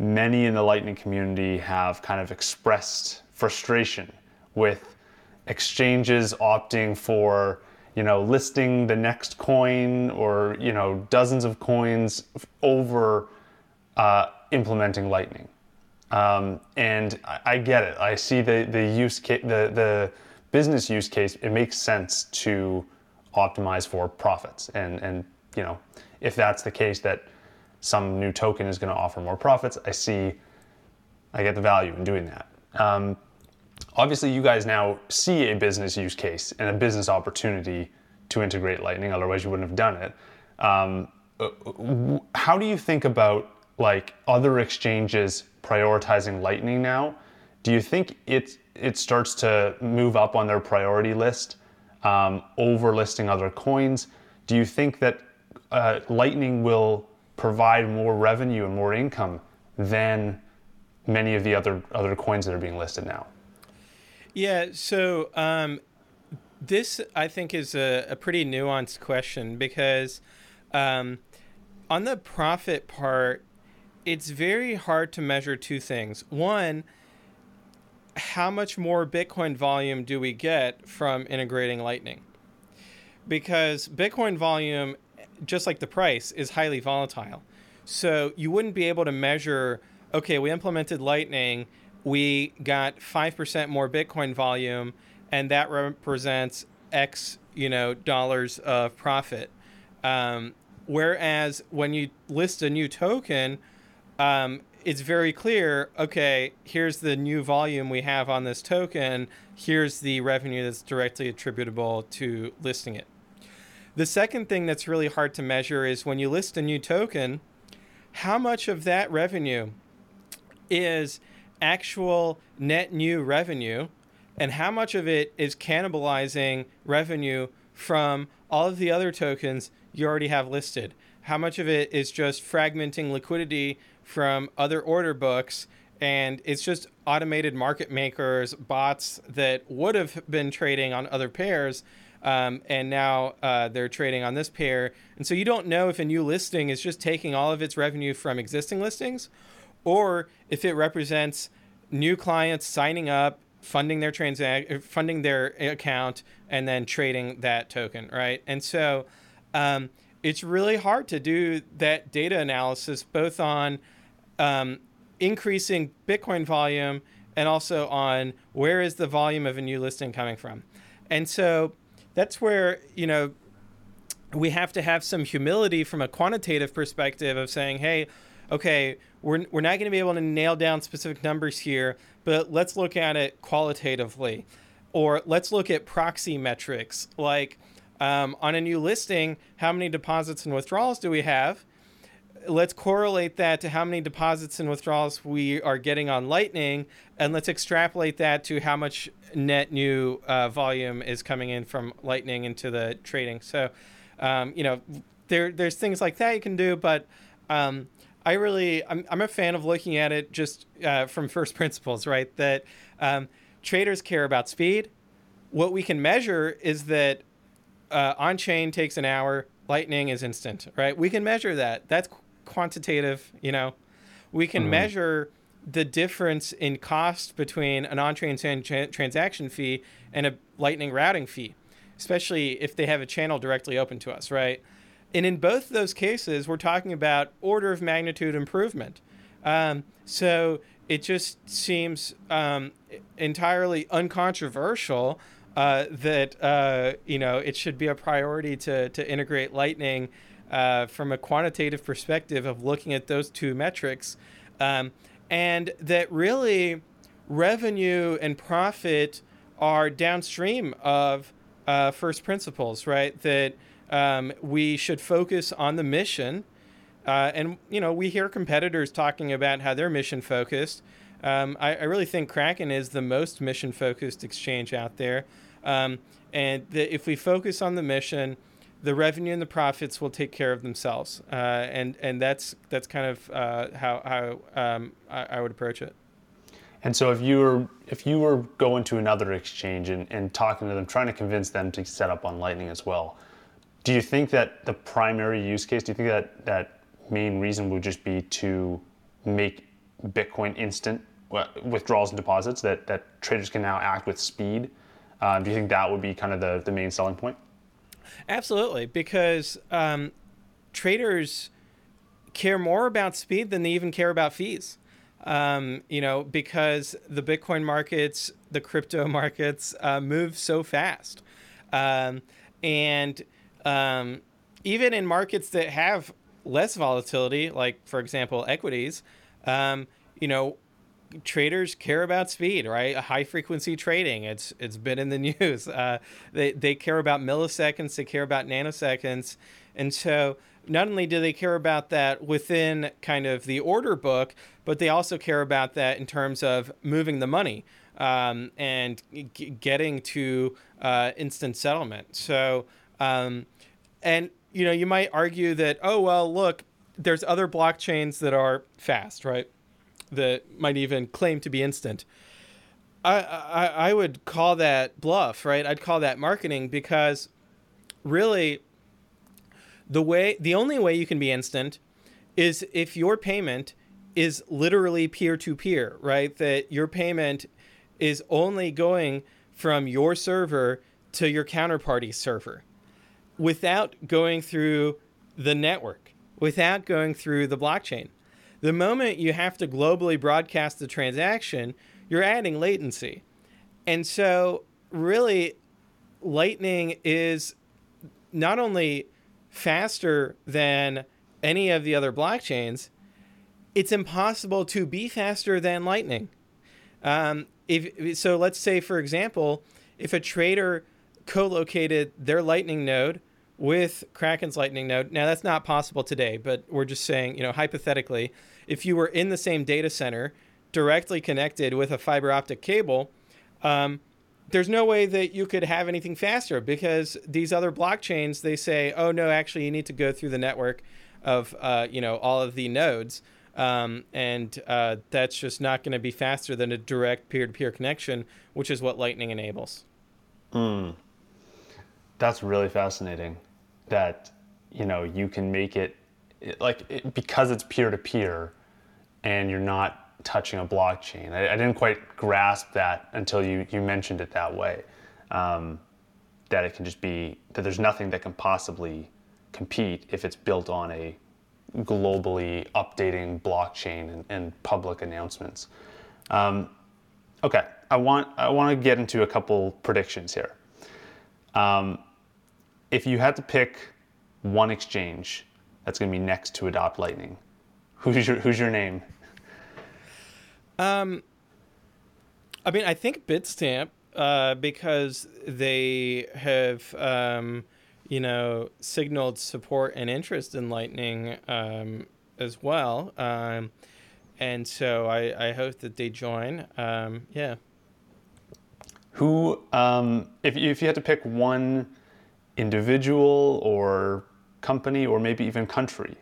many in the Lightning community have kind of expressed frustration with exchanges opting for you know listing the next coin or you know dozens of coins over uh, implementing Lightning. Um, and I, I, get it. I see the the use case, the the business use case. It makes sense to optimize for profits, and and you know if that's the case that some new token is going to offer more profits. I see, I get the value in doing that. Um, obviously, you guys now see a business use case and a business opportunity to integrate Lightning. Otherwise, you wouldn't have done it. Um, how do you think about like other exchanges prioritizing Lightning now? Do you think it it starts to move up on their priority list um, over listing other coins? Do you think that uh, Lightning will provide more revenue and more income than many of the other other coins that are being listed now. Yeah, so um, this I think is a, a, pretty nuanced question because um, on the profit part, it's very hard to measure two things. One, how much more Bitcoin volume do we get from integrating Lightning? Because Bitcoin volume just like the price, is highly volatile. So you wouldn't be able to measure, okay, we implemented Lightning, we got 5% more Bitcoin volume, and that represents X, you know, dollars of profit. Um, whereas when you list a new token, um, it's very clear, okay, here's the new volume we have on this token, here's the revenue that's directly attributable to listing it. The second thing that's really hard to measure is when you list a new token, how much of that revenue is actual net new revenue and how much of it is cannibalizing revenue from all of the other tokens you already have listed. How much of it is just fragmenting liquidity from other order books and it's just automated market makers, bots that would have been trading on other pairs um, and now uh, they're trading on this pair. And so you don't know if a new listing is just taking all of its revenue from existing listings, or if it represents new clients signing up, funding their transact, uh, funding their account, and then trading that token, right? And so um, it's really hard to do that data analysis both on um, increasing Bitcoin volume and also on where is the volume of a new listing coming from. And so that's where you know we have to have some humility from a quantitative perspective of saying, hey, okay, we're, we're not going to be able to nail down specific numbers here, but let's look at it qualitatively. Or let's look at proxy metrics like um, on a new listing, how many deposits and withdrawals do we have? Let's correlate that to how many deposits and withdrawals we are getting on Lightning, and let's extrapolate that to how much net new uh, volume is coming in from Lightning into the trading. So, um, you know, there there's things like that you can do, but um, I really I'm I'm a fan of looking at it just uh, from first principles, right? That um, traders care about speed. What we can measure is that uh, on chain takes an hour, Lightning is instant, right? We can measure that. That's quantitative, you know. We can mm-hmm. measure the difference in cost between an on-chain tra- transaction fee and a Lightning routing fee, especially if they have a channel directly open to us, right? And in both those cases, we're talking about order of magnitude improvement. Um, so it just seems um, entirely uncontroversial uh, that uh, you know it should be a priority to to integrate Lightning uh, from a quantitative perspective of looking at those two metrics, um, and that really revenue and profit are downstream of uh, first principles, right? That um, we should focus on the mission. Uh, and, you know, we hear competitors talking about how they're mission focused. Um, I, I, really think Kraken is the most mission focused exchange out there. Um, and the, if we focus on the mission, the revenue and the profits will take care of themselves. Uh, and, and that's, that's kind of uh, how, how um, I, I, would approach it. And so if you were if you were going to another exchange and, and talking to them, trying to convince them to set up on Lightning as well, do you think that the primary use case, do you think that that main reason would just be to make Bitcoin instant withdrawals and deposits, that, that traders can now act with speed? Uh, do you think that would be kind of the, the main selling point? Absolutely, because um, traders care more about speed than they even care about fees. Um, you know, because the Bitcoin markets, the crypto markets uh, move so fast. Um, and um, even in markets that have less volatility, like for example equities, um, you know, traders care about speed, right? High frequency trading. It's it's been in the news. Uh, they they care about milliseconds. They care about nanoseconds, and so not only do they care about that within kind of the order book, but they also care about that in terms of moving the money um, and g- getting to uh, instant settlement. So um, and you know, you might argue that, oh well, look, there's other blockchains that are fast, right? That might even claim to be instant. I, I I would call that bluff, right? I'd call that marketing because really the way the only way you can be instant is if your payment is literally peer to peer, right? That your payment is only going from your server to your counterparty server without going through the network, without going through the blockchain. The moment you have to globally broadcast the transaction, you're adding latency. And so, really, Lightning is not only faster than any of the other blockchains, it's impossible to be faster than Lightning. Um, if so, let's say, for example, if a trader co-located their Lightning node with Kraken's Lightning node. Now, that's not possible today, but we're just saying, you know, hypothetically, if you were in the same data center directly connected with a fiber optic cable, um, there's no way that you could have anything faster because these other blockchains they say, oh no, actually you need to go through the network of uh, you know all of the nodes, um, and uh, that's just not going to be faster than a direct peer-to-peer connection, which is what Lightning enables. Mm. That's really fascinating that you know you can make it like it, because it's peer to peer and you're not touching a blockchain. I, I, didn't quite grasp that until you you mentioned it that way. Um, that it can just be that there's nothing that can possibly compete if it's built on a globally updating blockchain and, and public announcements. Um, okay, I want I want to get into a couple predictions here. Um, if you had to pick one exchange that's going to be next to adopt Lightning, who's your who's your name? Um, I mean, I think Bitstamp uh, because they have um, you know signaled support and interest in Lightning um, as well. Um, and so I, I hope that they join. Um, yeah. Who, um, if, if you had to pick one individual or company or maybe even country,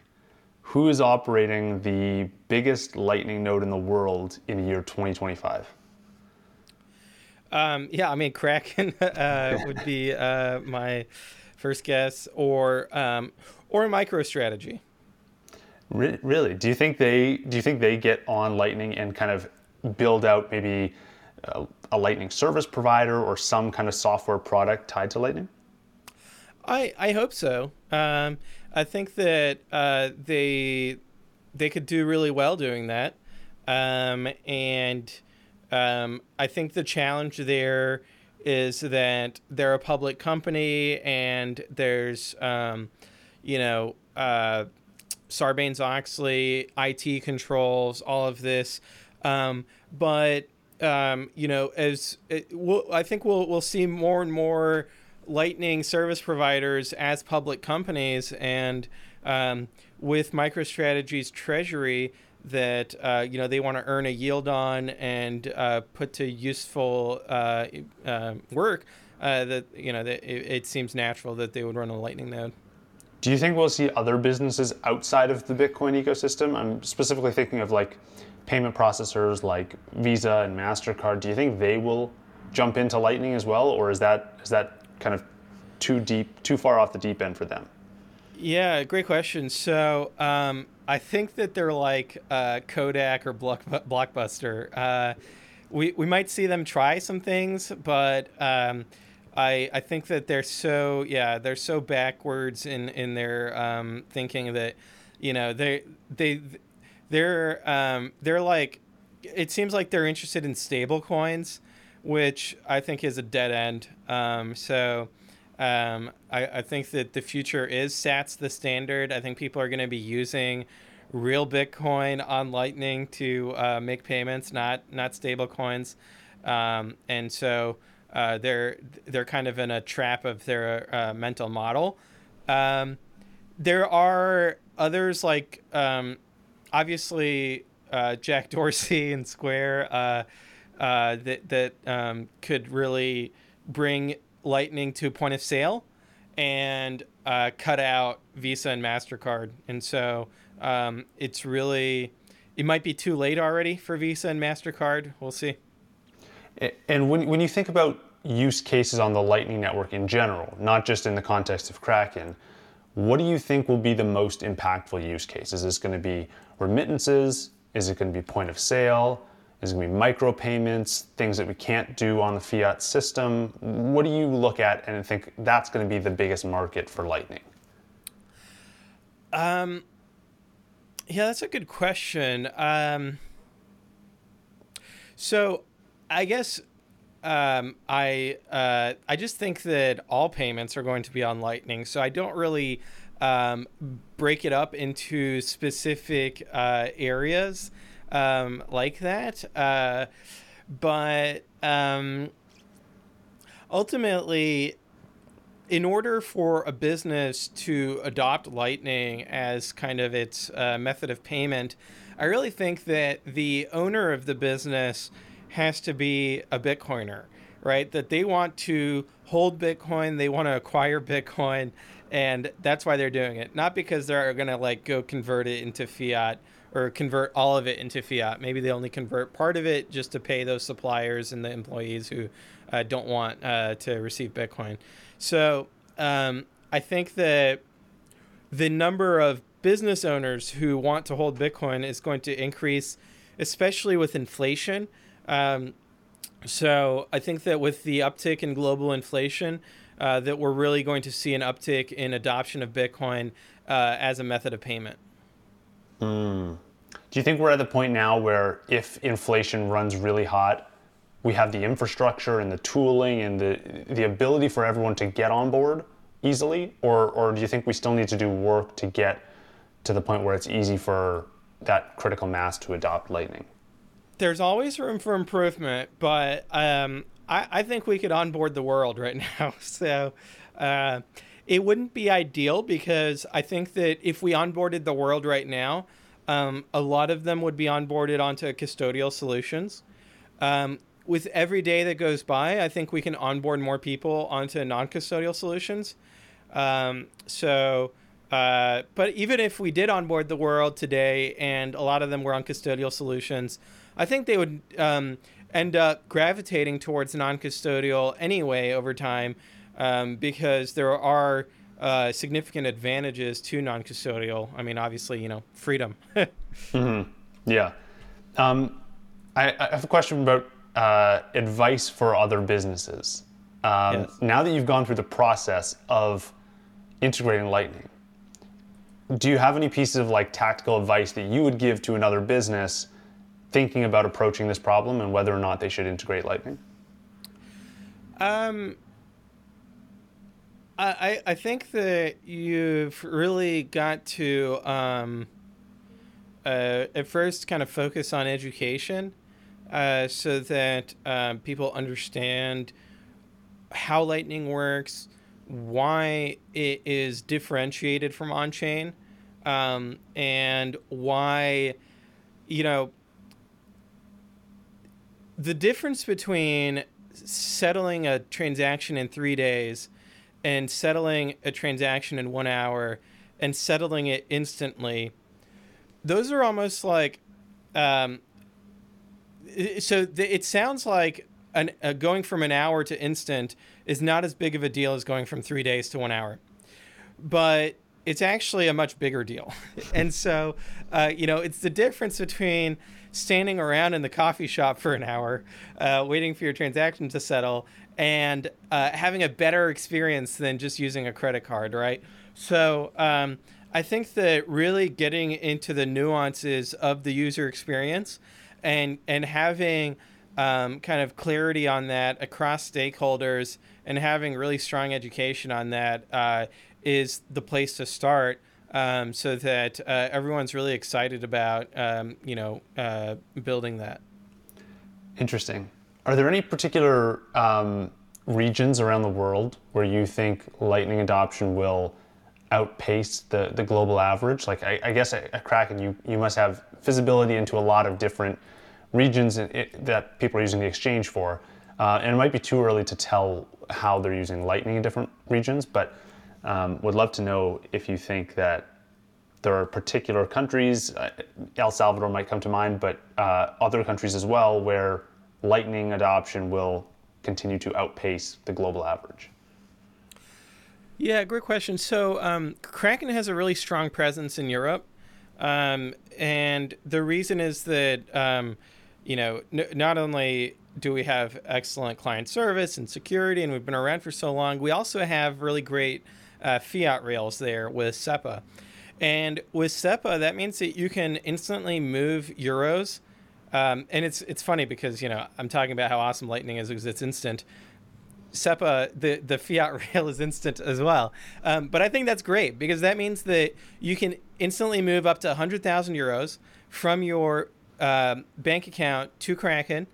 who is operating the biggest Lightning node in the world in year 2025? Um, yeah, I mean, Kraken uh, would be uh, my first guess, or um, or MicroStrategy. Re- really? Do you think they do you think they get on Lightning and kind of build out maybe a, a Lightning service provider or some kind of software product tied to Lightning? I I hope so. Um, I think that uh, they they could do really well doing that, um, and um, I think the challenge there is that they're a public company and there's um, you know uh, Sarbanes Oxley, IT controls, all of this, um, but um, you know as it, we'll, I think we'll we'll see more and more Lightning service providers as public companies, and um, with MicroStrategy's treasury that uh, you know they want to earn a yield on and uh, put to useful uh, uh work, uh, that you know that it, it, seems natural that they would run a Lightning node. Do you think we'll see other businesses outside of the Bitcoin ecosystem? I'm specifically thinking of like payment processors like Visa and Mastercard. Do you think they will jump into Lightning as well, or is that is that kind of too deep, too far off the deep end for them? Yeah, great question. So um, I think that they're like uh, Kodak or Block- Blockbuster. Uh, we we might see them try some things, but um, I I think that they're so yeah they're so backwards in in their um, thinking that you know they they they're um, they're like it seems like they're interested in stable coins which I think is a dead end. Um, so um, I, I, think that the future is Sats the standard. I think people are going to be using real Bitcoin on Lightning to uh, make payments, not not stable coins. Um, and so uh, they're they're kind of in a trap of their uh, mental model. Um, there are others like um, obviously uh, Jack Dorsey and Square uh, that that um, could really bring Lightning to point of sale and uh, cut out Visa and Mastercard. And so um, it's really it might be too late already for Visa and Mastercard. We'll see. And when when you think about use cases on the Lightning Network in general, not just in the context of Kraken, what do you think will be the most impactful use case? Is this going to be remittances? Is it going to be point of sale? Is it going to be micropayments, things that we can't do on the fiat system? What do you look at and think that's going to be the biggest market for Lightning? Um, yeah, that's a good question. Um, so, I guess um, I uh, I just think that all payments are going to be on Lightning. So I don't really um, break it up into specific uh, areas um, like that. Uh, but um, ultimately, in order for a business to adopt Lightning as kind of its uh, method of payment, I really think that the owner of the business has to be a Bitcoiner, right? That they want to hold Bitcoin, they want to acquire Bitcoin, and that's why they're doing it. Not because they're going to like go convert it into fiat or convert all of it into fiat. Maybe they only convert part of it just to pay those suppliers and the employees who uh, don't want uh, to receive Bitcoin. So um, I think that the number of business owners who want to hold Bitcoin is going to increase, especially with inflation. Um, so I think that with the uptick in global inflation, uh, that we're really going to see an uptick in adoption of Bitcoin uh, as a method of payment. Mm. Do you think we're at the point now where if inflation runs really hot, we have the infrastructure and the tooling and the the ability for everyone to get on board easily, or or do you think we still need to do work to get to the point where it's easy for that critical mass to adopt Lightning? There's always room for improvement, but um, I, I think we could onboard the world right now. So. Uh, it wouldn't be ideal because I think that if we onboarded the world right now, um, a lot of them would be onboarded onto custodial solutions. Um, with every day that goes by, I think we can onboard more people onto non-custodial solutions. Um, so, uh, but even if we did onboard the world today, and a lot of them were on custodial solutions, I think they would um, end up gravitating towards non-custodial anyway over time, um, because there are uh, significant advantages to non-custodial. I mean, obviously, you know, freedom. mm-hmm. Yeah. Um, I, I, have a question about uh, advice for other businesses. Um, yes. Now that you've gone through the process of integrating Lightning, do you have any pieces of like tactical advice that you would give to another business thinking about approaching this problem and whether or not they should integrate Lightning? Um, I, I think that you've really got to um, uh, at first kind of focus on education uh, so that um, people understand how Lightning works, why it is differentiated from on chain, um, and why, you know, the difference between settling a transaction in three days and settling a transaction in one hour and settling it instantly, those are almost like um, so th- it sounds like an, uh, going from an hour to instant is not as big of a deal as going from three days to one hour, but it's actually a much bigger deal. and so, uh, you know, it's the difference between standing around in the coffee shop for an hour, uh, waiting for your transaction to settle, and uh, having a better experience than just using a credit card, right? So, um, I think that really getting into the nuances of the user experience and and having um, kind of clarity on that across stakeholders and having really strong education on that uh, is the place to start. Um, so that uh, everyone's really excited about um, you know uh, building that. Interesting. Are there any particular um, regions around the world where you think Lightning adoption will outpace the, the global average? Like, I, I guess at, Kraken, you, you must have visibility into a lot of different regions it, that people are using the exchange for. Uh, and it might be too early to tell how they're using Lightning in different regions, but um, would love to know if you think that there are particular countries, uh, El Salvador might come to mind, but uh, other countries as well, where Lightning adoption will continue to outpace the global average. Yeah, great question. So um, Kraken has a really strong presence in Europe, um, and the reason is that um, you know n- not only do we have excellent client service and security, and we've been around for so long, we also have really great uh, fiat rails there with SEPA. And with SEPA, that means that you can instantly move euros. Um, and it's it's funny because you know I'm talking about how awesome Lightning is because it's instant. SEPA, the, the fiat rail is instant as well. Um, but I think that's great because that means that you can instantly move up to 100,000 euros from your uh, bank account to Kraken.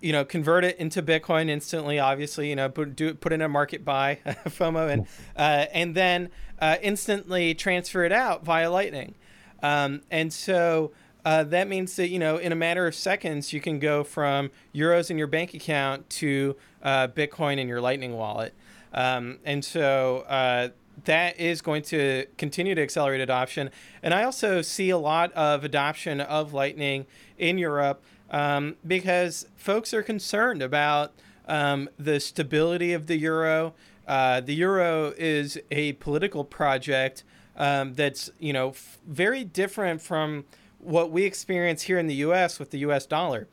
You know, convert it into Bitcoin instantly. Obviously, you know, put do put in a market buy, FOMO, and uh, and then uh, instantly transfer it out via Lightning. Um, and so uh, that means that you know in a matter of seconds you can go from euros in your bank account to uh, Bitcoin in your Lightning wallet, um, and so uh, that is going to continue to accelerate adoption. And I also see a lot of adoption of Lightning in Europe um, because folks are concerned about um, the stability of the euro. Uh, the euro is a political project um, that's you know f- very different from what we experience here in the U.S. with the U.S. dollar.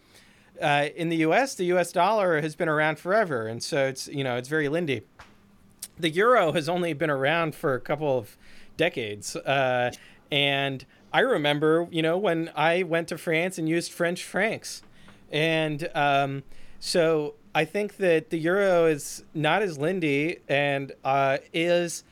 Uh, in the U.S., the U.S. dollar has been around forever, and so it's you know it's very Lindy. The euro has only been around for a couple of decades, uh, and I remember you know when I went to France and used French francs, and um, so I think that the euro is not as Lindy and uh, is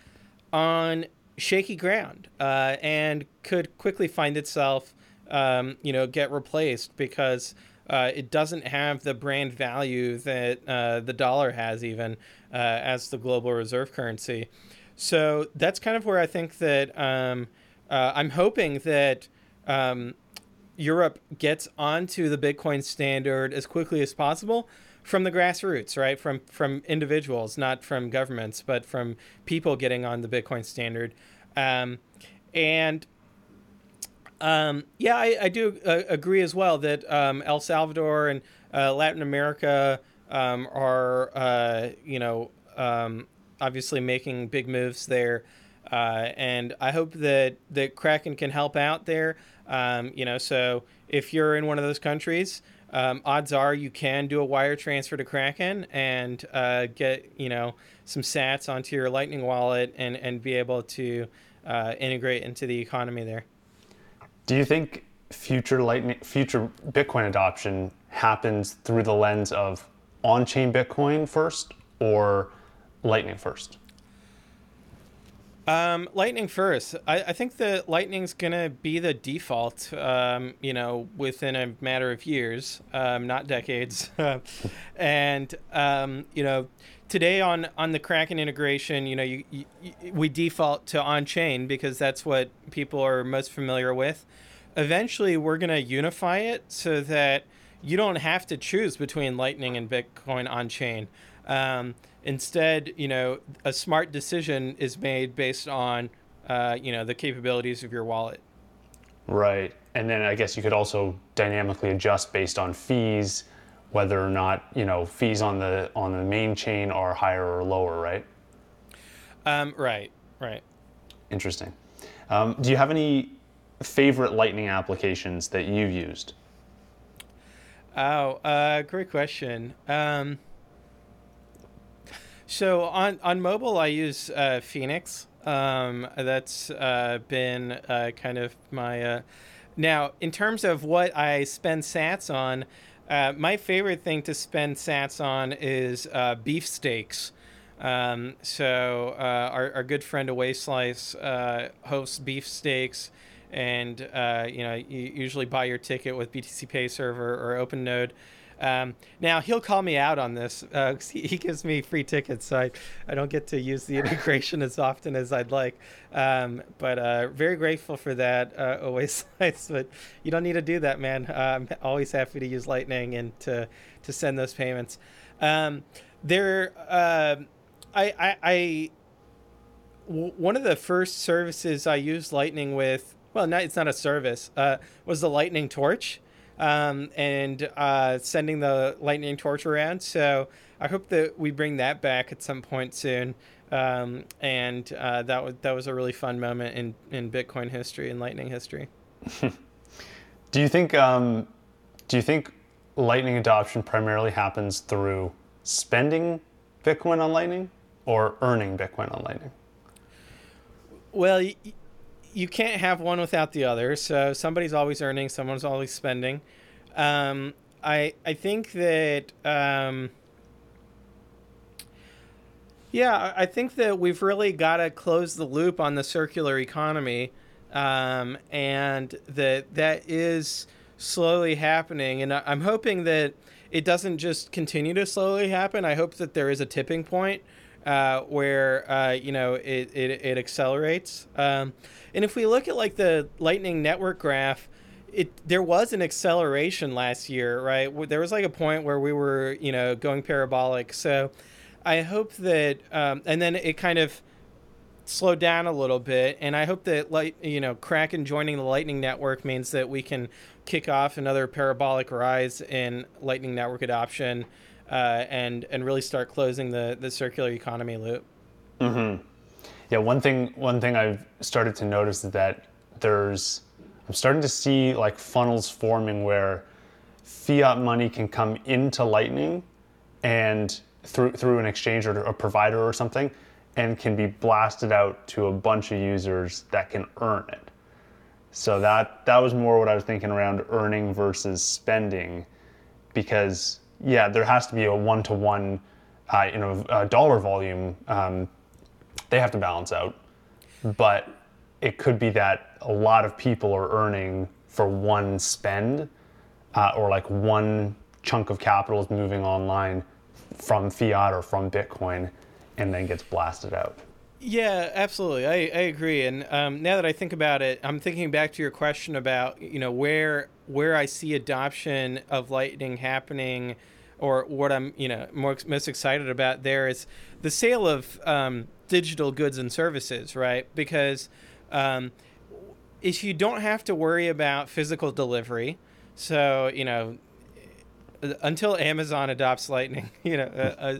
on shaky ground uh, and could quickly find itself um, you know, get replaced because uh, it doesn't have the brand value that uh, the dollar has, even uh, as the global reserve currency. So that's kind of where I think that um, uh, I'm hoping that um, Europe gets onto the Bitcoin standard as quickly as possible from the grassroots, right? From from individuals, not from governments, but from people getting on the Bitcoin standard. Um, and um, yeah, I, I do uh, agree as well that um, El Salvador and uh, Latin America um, are, uh, you know, um, obviously making big moves there. Uh, and I hope that, that Kraken can help out there. Um, you know, so if you're in one of those countries, um, odds are you can do a wire transfer to Kraken and uh, get, you know, some sats onto your Lightning wallet and, and be able to uh, integrate into the economy there. Do you think future Lightning, future Bitcoin adoption happens through the lens of on-chain Bitcoin first or Lightning first? Um, Lightning first. I, I think that Lightning's gonna be the default. Um, you know, within a matter of years, um, not decades. and um, you know, today on on the Kraken integration, you know, you, you, we default to on chain because that's what people are most familiar with. Eventually, we're gonna unify it so that you don't have to choose between Lightning and Bitcoin on chain. Um, instead, you know, a smart decision is made based on, uh, you know, the capabilities of your wallet. Right, and then I guess you could also dynamically adjust based on fees, whether or not you know fees on the on the main chain are higher or lower, right? Um, right, right. Interesting. Um, do you have any favorite Lightning applications that you've used? Oh, uh, great question. Um, so on on mobile, I use uh, Phoenix. Um, that's uh, been uh, kind of my. Uh, now, in terms of what I spend Sats on, uh, my favorite thing to spend Sats on is uh, beef steaks. Um, so our, our good friend Away Slice hosts beef steaks and uh, you know you usually buy your ticket with BTCPay Server or OpenNode. Um, now he'll call me out on this. Uh, he, he, gives me free tickets, so I, I don't get to use the integration as often as I'd like. Um, but uh, very grateful for that. Uh, always but you don't need to do that, man. I'm always happy to use Lightning and to to send those payments. Um, there, uh, I, I, I w- one of the first services I used Lightning with well, not, it's not a service, uh, was the lightning torch um, and uh, sending the lightning torch around. So I hope that we bring that back at some point soon. Um, and uh, that was that was a really fun moment in, in Bitcoin history and Lightning history. do you think um, do you think Lightning adoption primarily happens through spending Bitcoin on Lightning or earning Bitcoin on Lightning? Well, you can't have one without the other. So somebody's always earning, someone's always spending. Um, I I think that um, yeah, I think that we've really got to close the loop on the circular economy, um, and that that is slowly happening. And I'm hoping that it doesn't just continue to slowly happen. I hope that there is a tipping point uh, where uh, you know it, it, it accelerates. Um, and if we look at like the Lightning Network graph, it there was an acceleration last year, right? There was like a point where we were you know going parabolic. So I hope that, um, and then it kind of slowed down a little bit and i hope that light you know kraken joining the lightning network means that we can kick off another parabolic rise in lightning network adoption uh, and and really start closing the the circular economy loop. Mm-hmm. Yeah, one thing one thing I've started to notice is that there's I'm starting to see like funnels forming where fiat money can come into Lightning and through through an exchange or a provider or something and can be blasted out to a bunch of users that can earn it. So that that was more what I was thinking around earning versus spending because yeah, there has to be a one to one, you know, uh, dollar volume. Um, they have to balance out, but it could be that a lot of people are earning for one spend, uh, or like one chunk of capital is moving online from fiat or from Bitcoin, and then gets blasted out. Yeah, absolutely. I, I agree. And um, now that I think about it, I'm thinking back to your question about you know where where I see adoption of Lightning happening, or what I'm you know more, most excited about there is the sale of um, digital goods and services, right? Because um, if you don't have to worry about physical delivery, so you know until Amazon adopts Lightning, you know, uh, uh,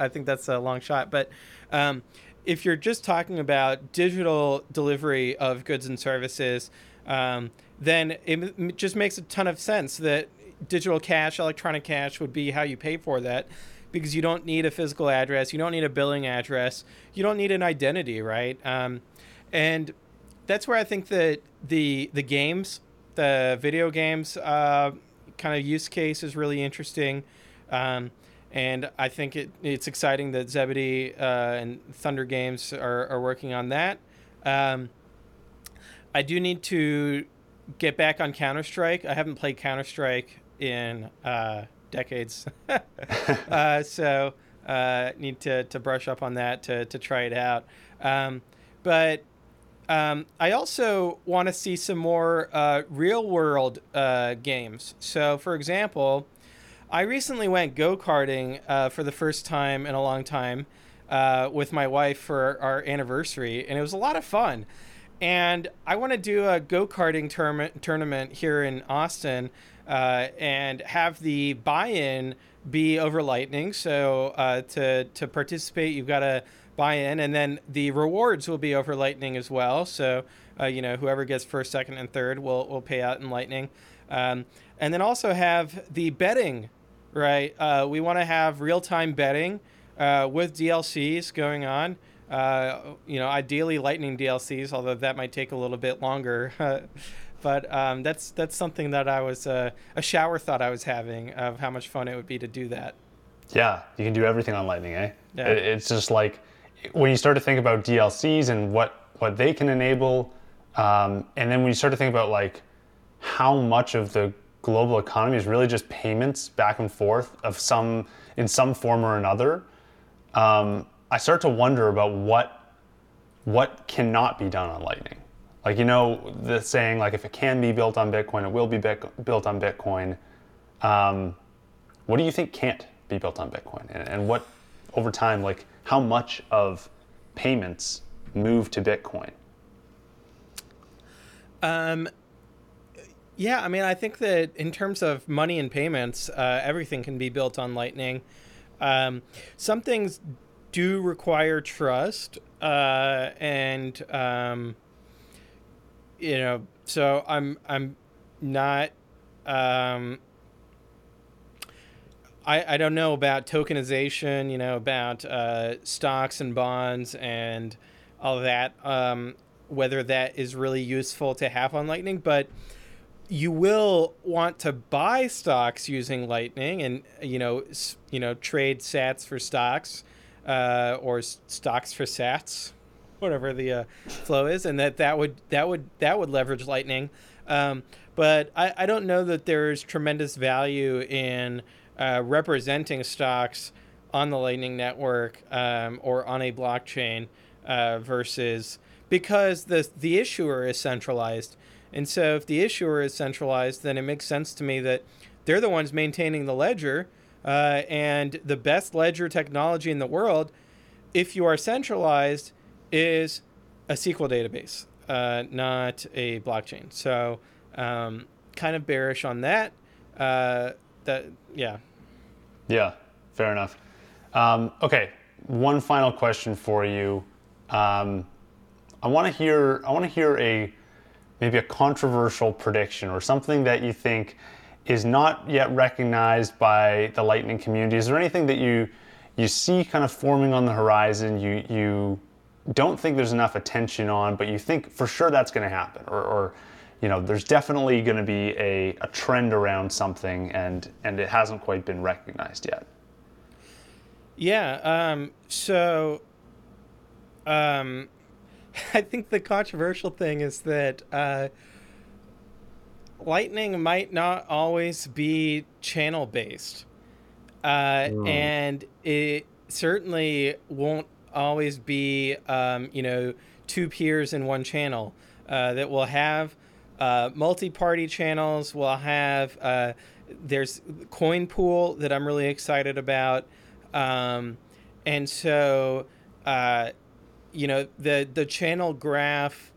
I think that's a long shot. But um, if you're just talking about digital delivery of goods and services, um, then it just makes a ton of sense that digital cash, electronic cash would be how you pay for that because you don't need a physical address, you don't need a billing address, you don't need an identity, right? Um, and that's where I think that the the games, the video games uh, kind of use case is really interesting. Um, and I think it, it's exciting that Zebedee uh, and Thunder Games are, are working on that. Um, I do need to get back on Counter Strike. I haven't played Counter Strike in uh, decades, uh, so uh, need to, to brush up on that to, to try it out. Um, but um, I also want to see some more uh, real world uh, games. So, for example, I recently went go karting uh, for the first time in a long time uh, with my wife for our anniversary, and it was a lot of fun. And I want to do a go karting tournament tournament here in Austin uh, and have the buy in be over Lightning. So uh, to to participate, you've got to buy in, and then the rewards will be over Lightning as well. So uh, you know whoever gets first, second, and third will will pay out in Lightning. Um, and then also have the betting right? Uh, we want to have real time betting uh, with DLCs going on. You know, ideally Lightning DLCs, although that might take a little bit longer. but um, that's that's something that I was uh, a shower thought I was having of how much fun it would be to do that. Yeah, you can do everything on Lightning, eh? Yeah. It, it's just like when you start to think about DLCs and what what they can enable, um, and then when you start to think about like how much of the global economy is really just payments back and forth of some in some form or another, um, I start to wonder about what what cannot be done on Lightning. Like you know the saying like if it can be built on Bitcoin, it will be built on Bitcoin. Um, what do you think can't be built on Bitcoin, and, and what over time like how much of payments move to Bitcoin? Um, yeah, I mean, I think that in terms of money and payments, uh, everything can be built on Lightning. Um, some things do require trust, uh, and um, you know, so I'm I'm not. Um, I, I don't know about tokenization, you know, about uh, stocks and bonds and all that, um, whether that is really useful to have on Lightning. But you will want to buy stocks using Lightning, and you know, you know, trade Sats for stocks, uh, or stocks for Sats, whatever the uh, flow is, and that that would that would that would leverage Lightning. Um, but I, I don't know that there's tremendous value in uh, representing stocks on the Lightning Network um, or on a blockchain uh, versus because the the issuer is centralized and so if the issuer is centralized, then it makes sense to me that they're the ones maintaining the ledger. Uh, and the best ledger technology in the world, if you are centralized, is a SQL database, uh, not a blockchain. So, um, kind of bearish on that. Uh, that yeah. Yeah, fair enough. Um, okay, one final question for you. Um, I want to hear. I want to hear a maybe a controversial prediction or something that you think is not yet recognized by the Lightning community? Is there anything that you you see kind of forming on the horizon? You you don't think there's enough attention on, but you think for sure that's going to happen, or, or you know, there's definitely going to be a, a trend around something, and and it hasn't quite been recognized yet. Yeah. Um, so. Um, I think the controversial thing is that uh, Lightning might not always be channel based, uh, mm. and it certainly won't always be, um, you know, two peers in one channel. Uh, that will have uh, multi-party channels. We'll have uh, there's coin pool that I'm really excited about, um, and so uh, you know the the channel graph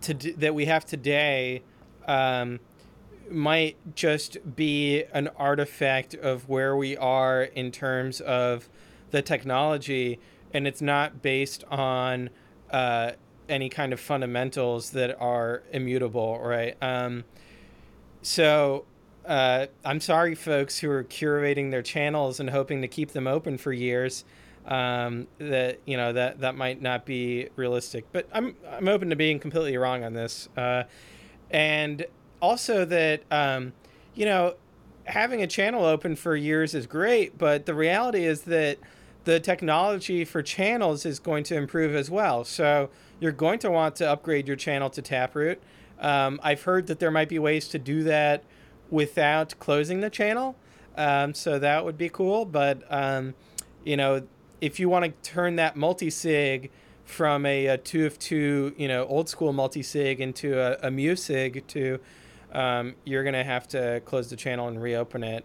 to that we have today um, might just be an artifact of where we are in terms of the technology, and it's not based on uh, any kind of fundamentals that are immutable, right? Um, so uh, I'm sorry, folks who are curating their channels and hoping to keep them open for years. Um, that you know that that might not be realistic, but I'm I'm open to being completely wrong on this. Uh, and also that um, you know having a channel open for years is great, but the reality is that the technology for channels is going to improve as well. So you're going to want to upgrade your channel to Taproot. Um, I've heard that there might be ways to do that without closing the channel. Um, so that would be cool. But, um, you know, if you want to turn that multi sig from a, a, two of two, you know, old school multi sig into a, a MuSig2 um, you're going to have to close the channel and reopen it.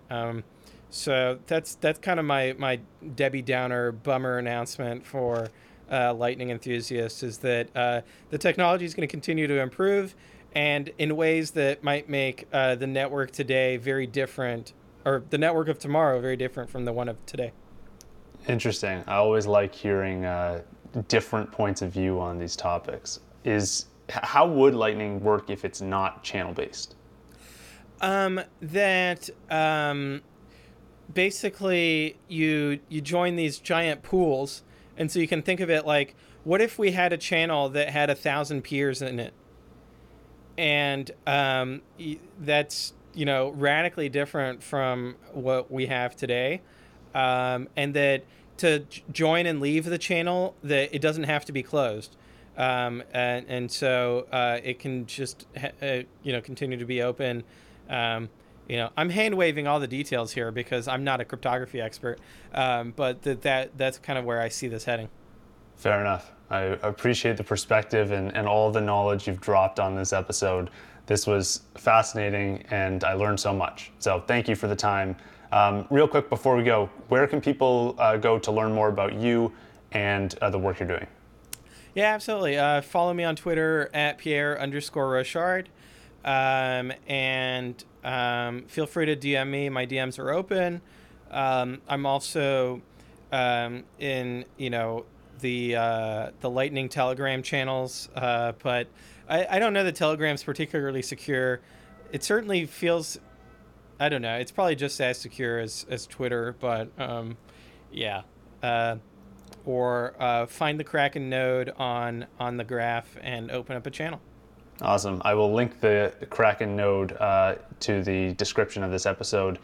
So that's that's kind of my my Debbie Downer bummer announcement for uh, Lightning enthusiasts is that uh, the technology is going to continue to improve and in ways that might make uh, the network today very different or the network of tomorrow very different from the one of today. Interesting. I always like hearing uh, different points of view on these topics. Is how would Lightning work if it's not channel based? Um, that um, basically you you join these giant pools, and so you can think of it like, what if we had a channel that had a thousand peers in it, and um, that's you know radically different from what we have today, um, and that to join and leave the channel that it doesn't have to be closed. Um, and, and so uh, it can just ha- uh, you know continue to be open. Um, you know, I'm hand waving all the details here because I'm not a cryptography expert, um, but that that that's kind of where I see this heading. Fair enough. I appreciate the perspective and, and all the knowledge you've dropped on this episode. This was fascinating and I learned so much. So thank you for the time. Um, real quick before we go, where can people uh, go to learn more about you and uh, the work you're doing? Yeah, absolutely. Uh, follow me on Twitter at Pierre underscore Rochard. Um, and um, feel free to DM me. My DMs are open. Um, I'm also um, in, you know, the uh, the Lightning Telegram channels, uh, but I, I don't know that Telegram's particularly secure. It certainly feels, I don't know. It's probably just as secure as as Twitter, but um, yeah. Uh, or uh, find the Kraken node on on the graph and open up a channel. Awesome. I will link the Kraken node uh, to the description of this episode,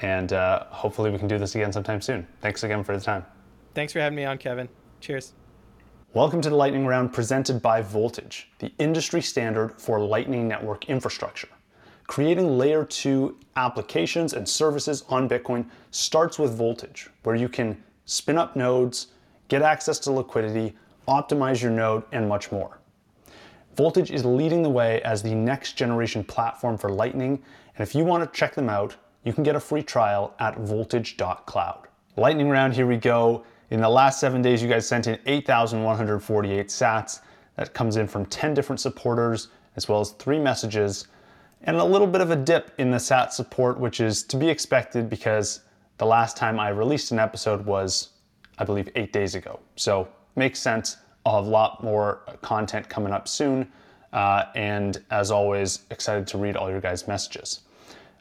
and uh, hopefully we can do this again sometime soon. Thanks again for the time. Thanks for having me on, Kevin. Cheers. Welcome to the Lightning Round presented by Voltage, the industry standard for Lightning Network infrastructure. Creating layer 2 applications and services on Bitcoin starts with Voltage, where you can spin up nodes, get access to liquidity, optimize your node, and much more. Voltage is leading the way as the next generation platform for Lightning, and if you want to check them out, you can get a free trial at voltage.cloud. Lightning round, here we go. In the last seven days, you guys sent in 8,148 sats. That comes in from 10 different supporters, as well as three messages, and a little bit of a dip in the sat support, which is to be expected because the last time I released an episode was, I believe, eight days ago. So makes sense. I'll have a lot more content coming up soon. Uh, and as always, excited to read all your guys' messages.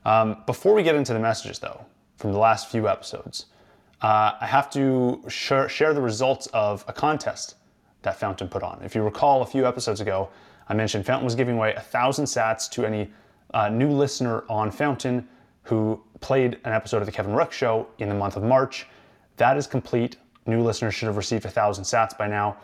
Um, before we get into the messages, though, from the last few episodes, uh, I have to share, share the results of a contest that Fountain put on. If you recall, a few episodes ago, I mentioned Fountain was giving away a thousand sats to any uh, new listener on Fountain who played an episode of the Kevin Rooke Show in the month of March. That is complete. New listeners should have received a thousand sats by now.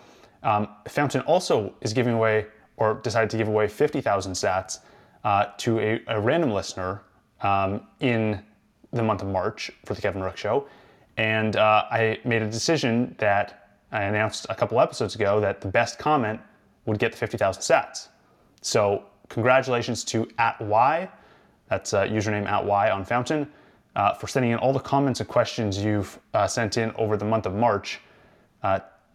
Um, Fountain also is giving away, or decided to give away 50,000 sats uh, to a, a, random listener um, in the month of March for the Kevin Rooke Show. And uh, I made a decision that I announced a couple episodes ago that the best comment would get the 50,000 sats. So congratulations to at Y, that's uh, username at Y on Fountain, uh, for sending in all the comments and questions you've uh, sent in over the month of March.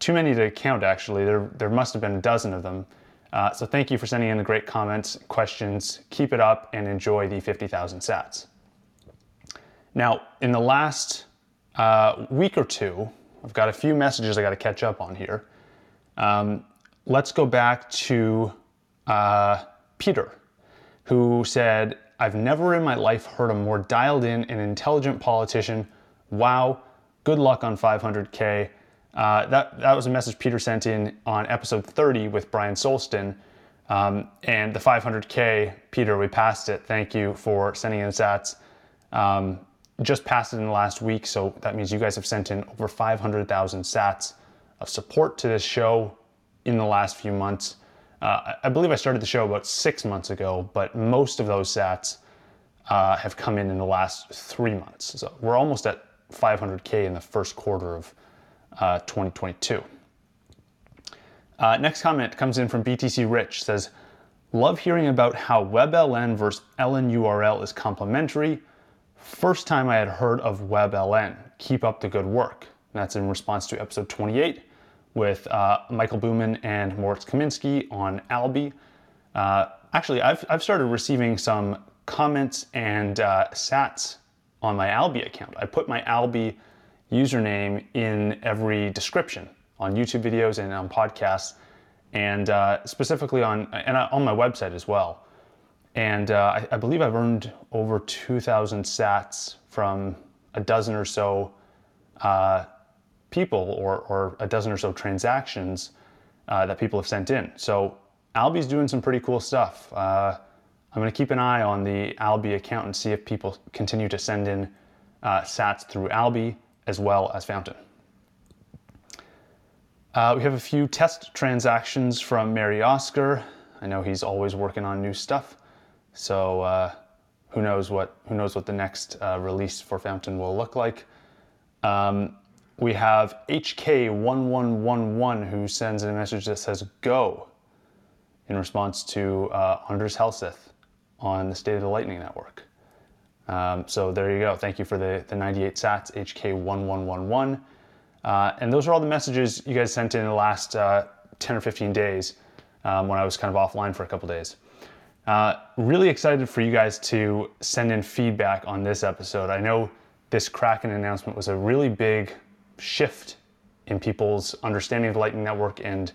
Too many to count, actually. There, there must have been a dozen of them. Uh, so thank you for sending in the great comments, questions. Keep it up and enjoy the 50,000 sats. Now, in the last uh, week or two, I've got a few messages I got to catch up on here. Um, let's go back to uh, Peter, who said, I've never in my life heard a more dialed in and intelligent politician. Wow, good luck on 500K. Uh, that, that was a message Peter sent in on episode 30 with Brian Solston. Um, and the 500K, Peter, we passed it. Thank you for sending in sats. Um, just passed it in the last week, so that means you guys have sent in over 500,000 sats of support to this show in the last few months. Uh, I believe I started the show about six months ago, but most of those sats uh, have come in in the last three months. So we're almost at 500K in the first quarter of uh, 2022. Uh, next comment comes in from BTC Rich says, Love hearing about how WebLN versus LNURL is complementary. First time I had heard of WebLN. Keep up the good work. That's in response to episode 28 with uh, Michael Bumann and Moritz Kaminsky on Alby. Uh, actually, I've, I've started receiving some comments and uh, sats on my Alby account. I put my Alby username in every description on YouTube videos and on podcasts, and uh, specifically on and on my website as well. And uh, I, I, believe I've earned over 2,000 sats from a dozen or so uh, people or, or a dozen or so transactions uh, that people have sent in. So Alby's doing some pretty cool stuff. Uh, I'm going to keep an eye on the Alby account and see if people continue to send in uh, sats through Alby as well as Fountain. Uh, we have a few test transactions from Mary Oscar. I know he's always working on new stuff, so uh, who knows what who knows what the next uh, release for Fountain will look like. Um, we have HK1111 who sends in a message that says "Go" in response to uh, Anders Helseth on the State of the Lightning Network. Um, so there you go. Thank you for the, the 98 sats, HK1111. Uh, and those are all the messages you guys sent in the last uh, 10 or 15 days um, when I was kind of offline for a couple days. Uh, really excited for you guys to send in feedback on this episode. I know this Kraken announcement was a really big shift in people's understanding of the Lightning Network, and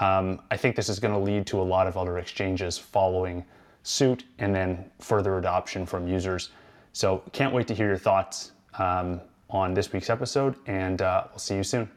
um, I think this is going to lead to a lot of other exchanges following suit and then further adoption from users. So can't wait to hear your thoughts um, on this week's episode, and uh, we'll see you soon.